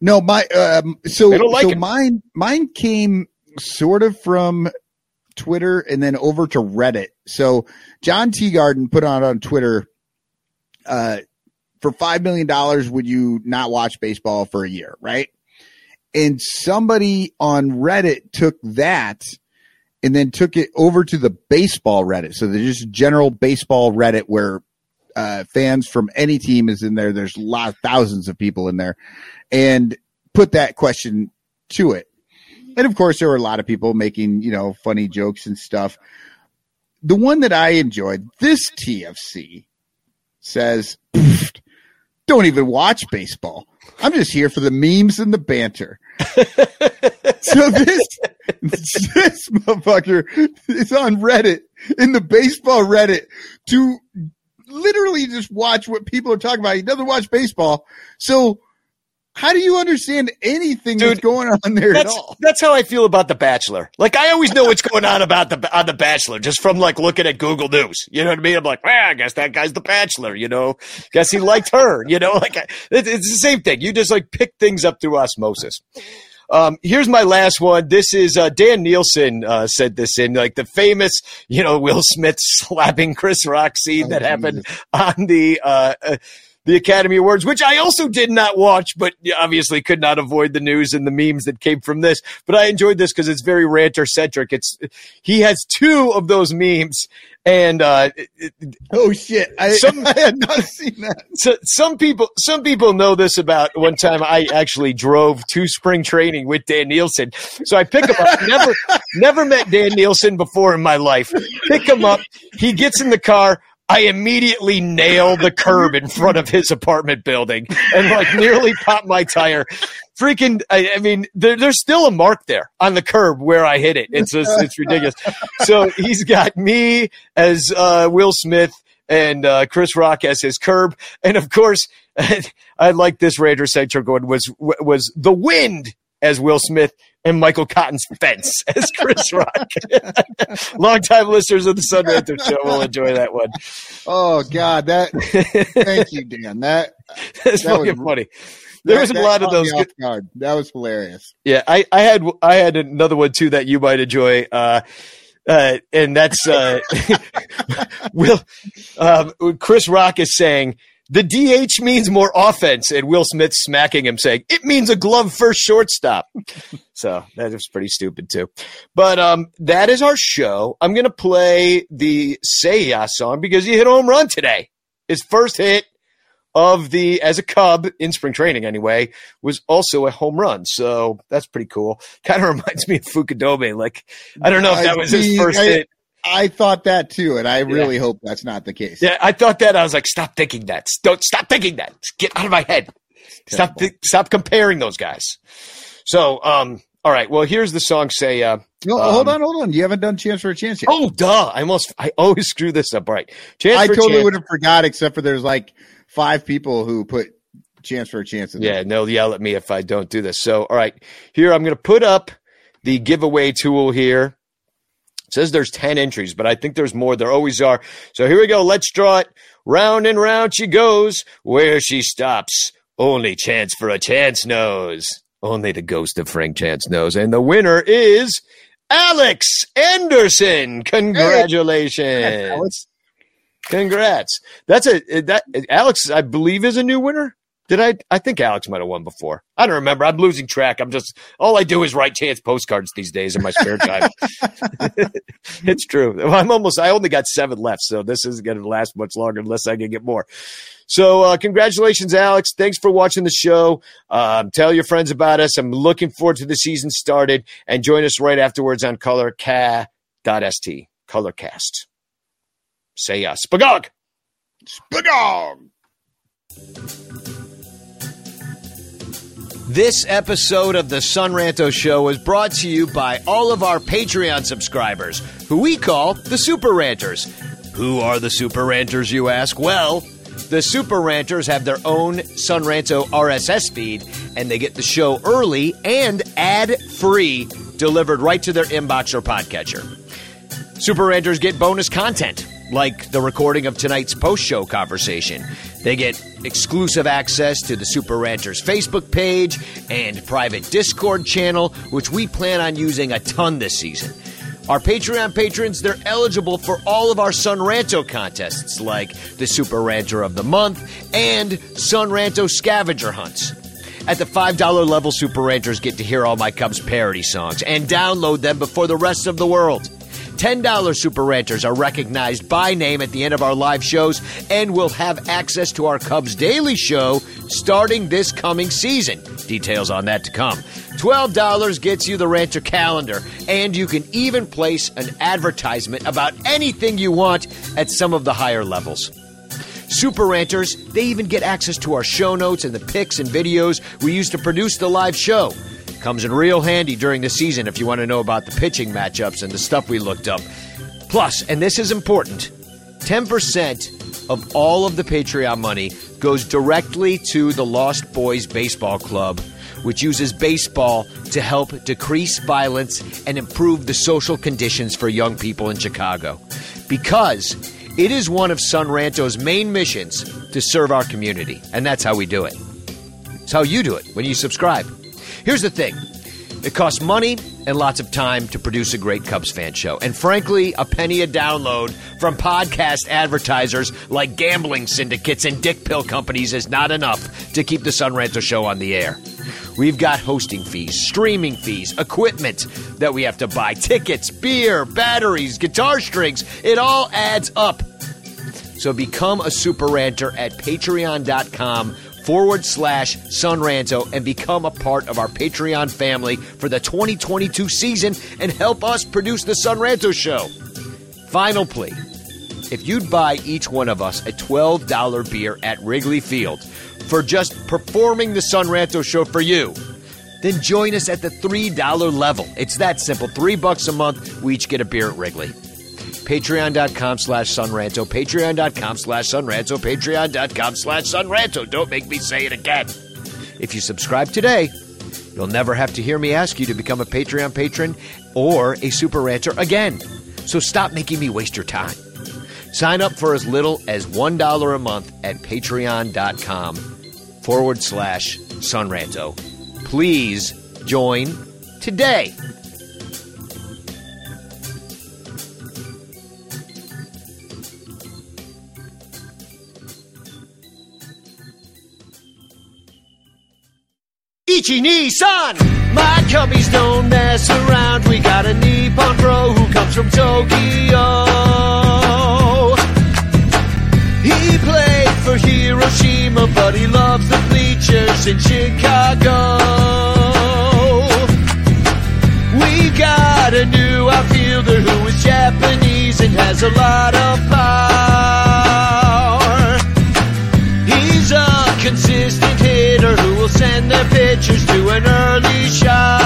No, my um, so like so him. mine mine came sort of from Twitter and then over to Reddit. So John Teagarden put on on Twitter uh, for $5 million, would you not watch baseball for a year? Right. And somebody on Reddit took that and then took it over to the baseball Reddit. So there's just general baseball Reddit where uh, fans from any team is in there. There's a lot, of thousands of people in there, and put that question to it. And of course, there were a lot of people making you know funny jokes and stuff. The one that I enjoyed, this TFC says, don't even watch baseball. I'm just here for the memes and the banter. so this this motherfucker is on Reddit in the baseball Reddit to literally just watch what people are talking about. He doesn't watch baseball. So how do you understand anything Dude, that's going on there at all? That's how I feel about The Bachelor. Like I always know what's going on about the on The Bachelor just from like looking at Google News. You know what I mean? I'm like, well, I guess that guy's The Bachelor. You know, guess he liked her. You know, like it's the same thing. You just like pick things up through osmosis. Um, here's my last one. This is uh, Dan Nielsen uh, said this in like the famous, you know, Will Smith slapping Chris Rock scene that happened on the uh, uh the Academy Awards, which I also did not watch, but obviously could not avoid the news and the memes that came from this. But I enjoyed this because it's very ranter centric. It's he has two of those memes, and uh, oh shit, I, some, I had not seen that. So some people, some people know this about one time I actually drove to spring training with Dan Nielsen. So I pick him up. Never, never met Dan Nielsen before in my life. Pick him up. He gets in the car. I immediately nail the curb in front of his apartment building and like nearly pop my tire. Freaking, I, I mean, there, there's still a mark there on the curb where I hit it. It's just, it's ridiculous. So he's got me as uh, Will Smith and uh, Chris Rock as his curb, and of course, I like this Raider Central one was was the wind as Will Smith and Michael Cotton's fence as Chris Rock. Longtime listeners of the Sun Ranters show will enjoy that one. Oh God, that thank you, Dan. That that's that fucking was, funny. There that, was a lot of those. Good, that was hilarious. Yeah, I, I had I had another one too that you might enjoy. Uh, uh, and that's uh, Will um, Chris Rock is saying the DH means more offense, and Will Smith smacking him, saying it means a glove first shortstop. so that was pretty stupid too. But um, that is our show. I'm gonna play the Seiya song because he hit a home run today. His first hit of the as a Cub in spring training anyway was also a home run. So that's pretty cool. Kind of reminds me of Fukudome. Like I don't know if that was his first I, hit. I thought that too, and I really yeah. hope that's not the case. Yeah, I thought that. I was like, stop thinking that. Don't stop thinking that. Get out of my head. Stop th- stop comparing those guys. So, um, all right. Well, here's the song. Say, uh, no, um, hold on, hold on. You haven't done chance for a chance yet. Oh, duh! I almost, I always screw this up. Right? Chance I totally would have forgot, except for there's like five people who put chance for a chance. In yeah, they'll yell at me if I don't do this. So, all right, here I'm going to put up the giveaway tool here. It says there's 10 entries, but I think there's more. There always are. So here we go. Let's draw it. Round and round she goes. Where she stops, only chance for a chance knows. Only the ghost of Frank Chance knows. And the winner is Alex Anderson. Congratulations. Hey. Congrats. That's a that Alex, I believe, is a new winner. Did I? I think Alex might have won before. I don't remember. I'm losing track. I'm just all I do is write chance postcards these days in my spare time. it's true. I'm almost. I only got seven left, so this isn't going to last much longer unless I can get more. So, uh, congratulations, Alex. Thanks for watching the show. Um, tell your friends about us. I'm looking forward to the season started, and join us right afterwards on colorca.st. Colorcast. Say uh, Spagog. Spagog. This episode of the Son Ranto Show is brought to you by all of our Patreon subscribers, who we call the Super Ranters. Who are the Super Ranters, you ask? Well, the Super Ranters have their own Son Ranto RSS feed, and they get the show early and ad free delivered right to their inbox or podcatcher. Super Ranters get bonus content like the recording of tonight's post show conversation. They get exclusive access to the Super Ranters Facebook page and private Discord channel, which we plan on using a ton this season. Our Patreon patrons, they're eligible for all of our Son Ranto contests, like the Super Ranter of the Month and Son Ranto scavenger hunts. At the $5 level, Super Ranters get to hear all my Cubs parody songs and download them before the rest of the world. $10 Super Ranters are recognized by name at the end of our live shows and will have access to our Cubs Daily Show starting this coming season. Details on that to come. $12 gets you the Ranter calendar, and you can even place an advertisement about anything you want at some of the higher levels. Super Ranters, they even get access to our show notes and the pics and videos we use to produce the live show. Comes in real handy during the season if you want to know about the pitching matchups and the stuff we looked up. Plus, and this is important, 10% of all of the Patreon money goes directly to the Lost Boys Baseball Club, which uses baseball to help decrease violence and improve the social conditions for young people in Chicago. Because it is one of Son Ranto's main missions to serve our community, and that's how we do it. It's how you do it when you subscribe. Here's the thing It costs money and lots of time to produce a great Cubs fan show. And frankly, a penny a download from podcast advertisers like gambling syndicates and dick pill companies is not enough to keep the Son Ranto show on the air. We've got hosting fees, streaming fees, equipment that we have to buy, tickets, beer, batteries, guitar strings. It all adds up. So become a super ranter at patreon.com forward slash sonranto and become a part of our Patreon family for the 2022 season and help us produce the Son Ranto Show. Final plea. If you'd buy each one of us a $12 beer at Wrigley Field for just performing the Son Ranto Show for you, then join us at the $3 level. It's that simple. Three bucks a month, we each get a beer at Wrigley. Patreon.com slash Sonranto, Patreon.com slash Sonranto, Patreon.com slash Sonranto. Don't make me say it again. If you subscribe today, you'll never have to hear me ask you to become a Patreon patron or a Super Ranter again. So stop making me waste your time. Sign up for as little as $1 a month at patreon.com forward slash Sonranto. Please join today. Ichi Nissan! My cubbies don't mess around. We got a Nippon pro who comes from Tokyo. He played for Hiroshima, but he loves the bleachers in Chicago. We got a new outfielder who is Japanese and has a lot of power. He's a consistent will send their pictures to an early shower.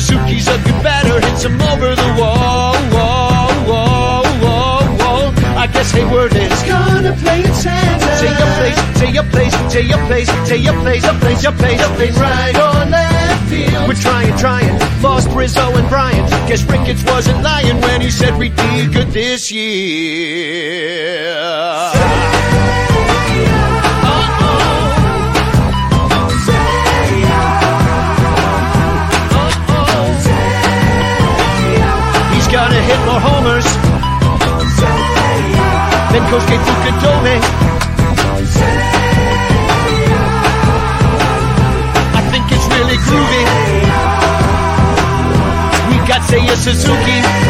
Suzuki's a good batter. Hits him over the wall. Whoa, whoa, whoa. I guess Heyward is gonna play at Santa. Say your place, say your place, say your place, say your place, your place, your place, your place, right or left field. We're trying, trying. Lost Rizzo and Bryant. Guess Ricketts wasn't lying when he said we'd be good this year. Hit more homers than Kosuke Fukudome. I think it's really groovy. We got Seiya Suzuki.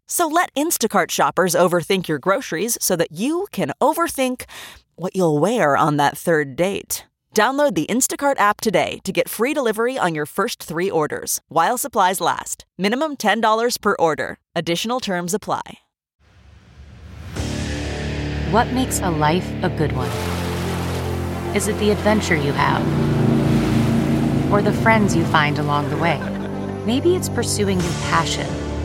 So let Instacart shoppers overthink your groceries so that you can overthink what you'll wear on that third date. Download the Instacart app today to get free delivery on your first three orders while supplies last. Minimum $10 per order. Additional terms apply. What makes a life a good one? Is it the adventure you have? Or the friends you find along the way? Maybe it's pursuing your passion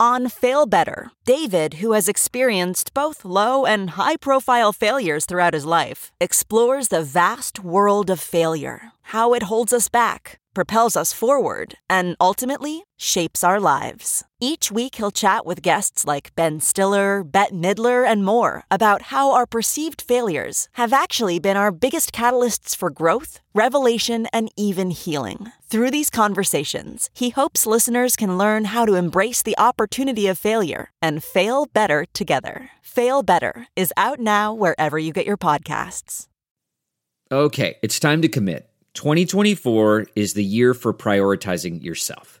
On Fail Better, David, who has experienced both low and high profile failures throughout his life, explores the vast world of failure, how it holds us back, propels us forward, and ultimately shapes our lives. Each week, he'll chat with guests like Ben Stiller, Bette Midler, and more about how our perceived failures have actually been our biggest catalysts for growth, revelation, and even healing. Through these conversations, he hopes listeners can learn how to embrace the opportunity of failure and fail better together. Fail Better is out now wherever you get your podcasts. Okay, it's time to commit. 2024 is the year for prioritizing yourself.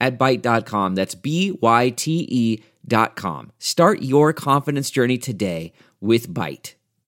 at Byte.com. That's B-Y-T-E dot com. Start your confidence journey today with Byte.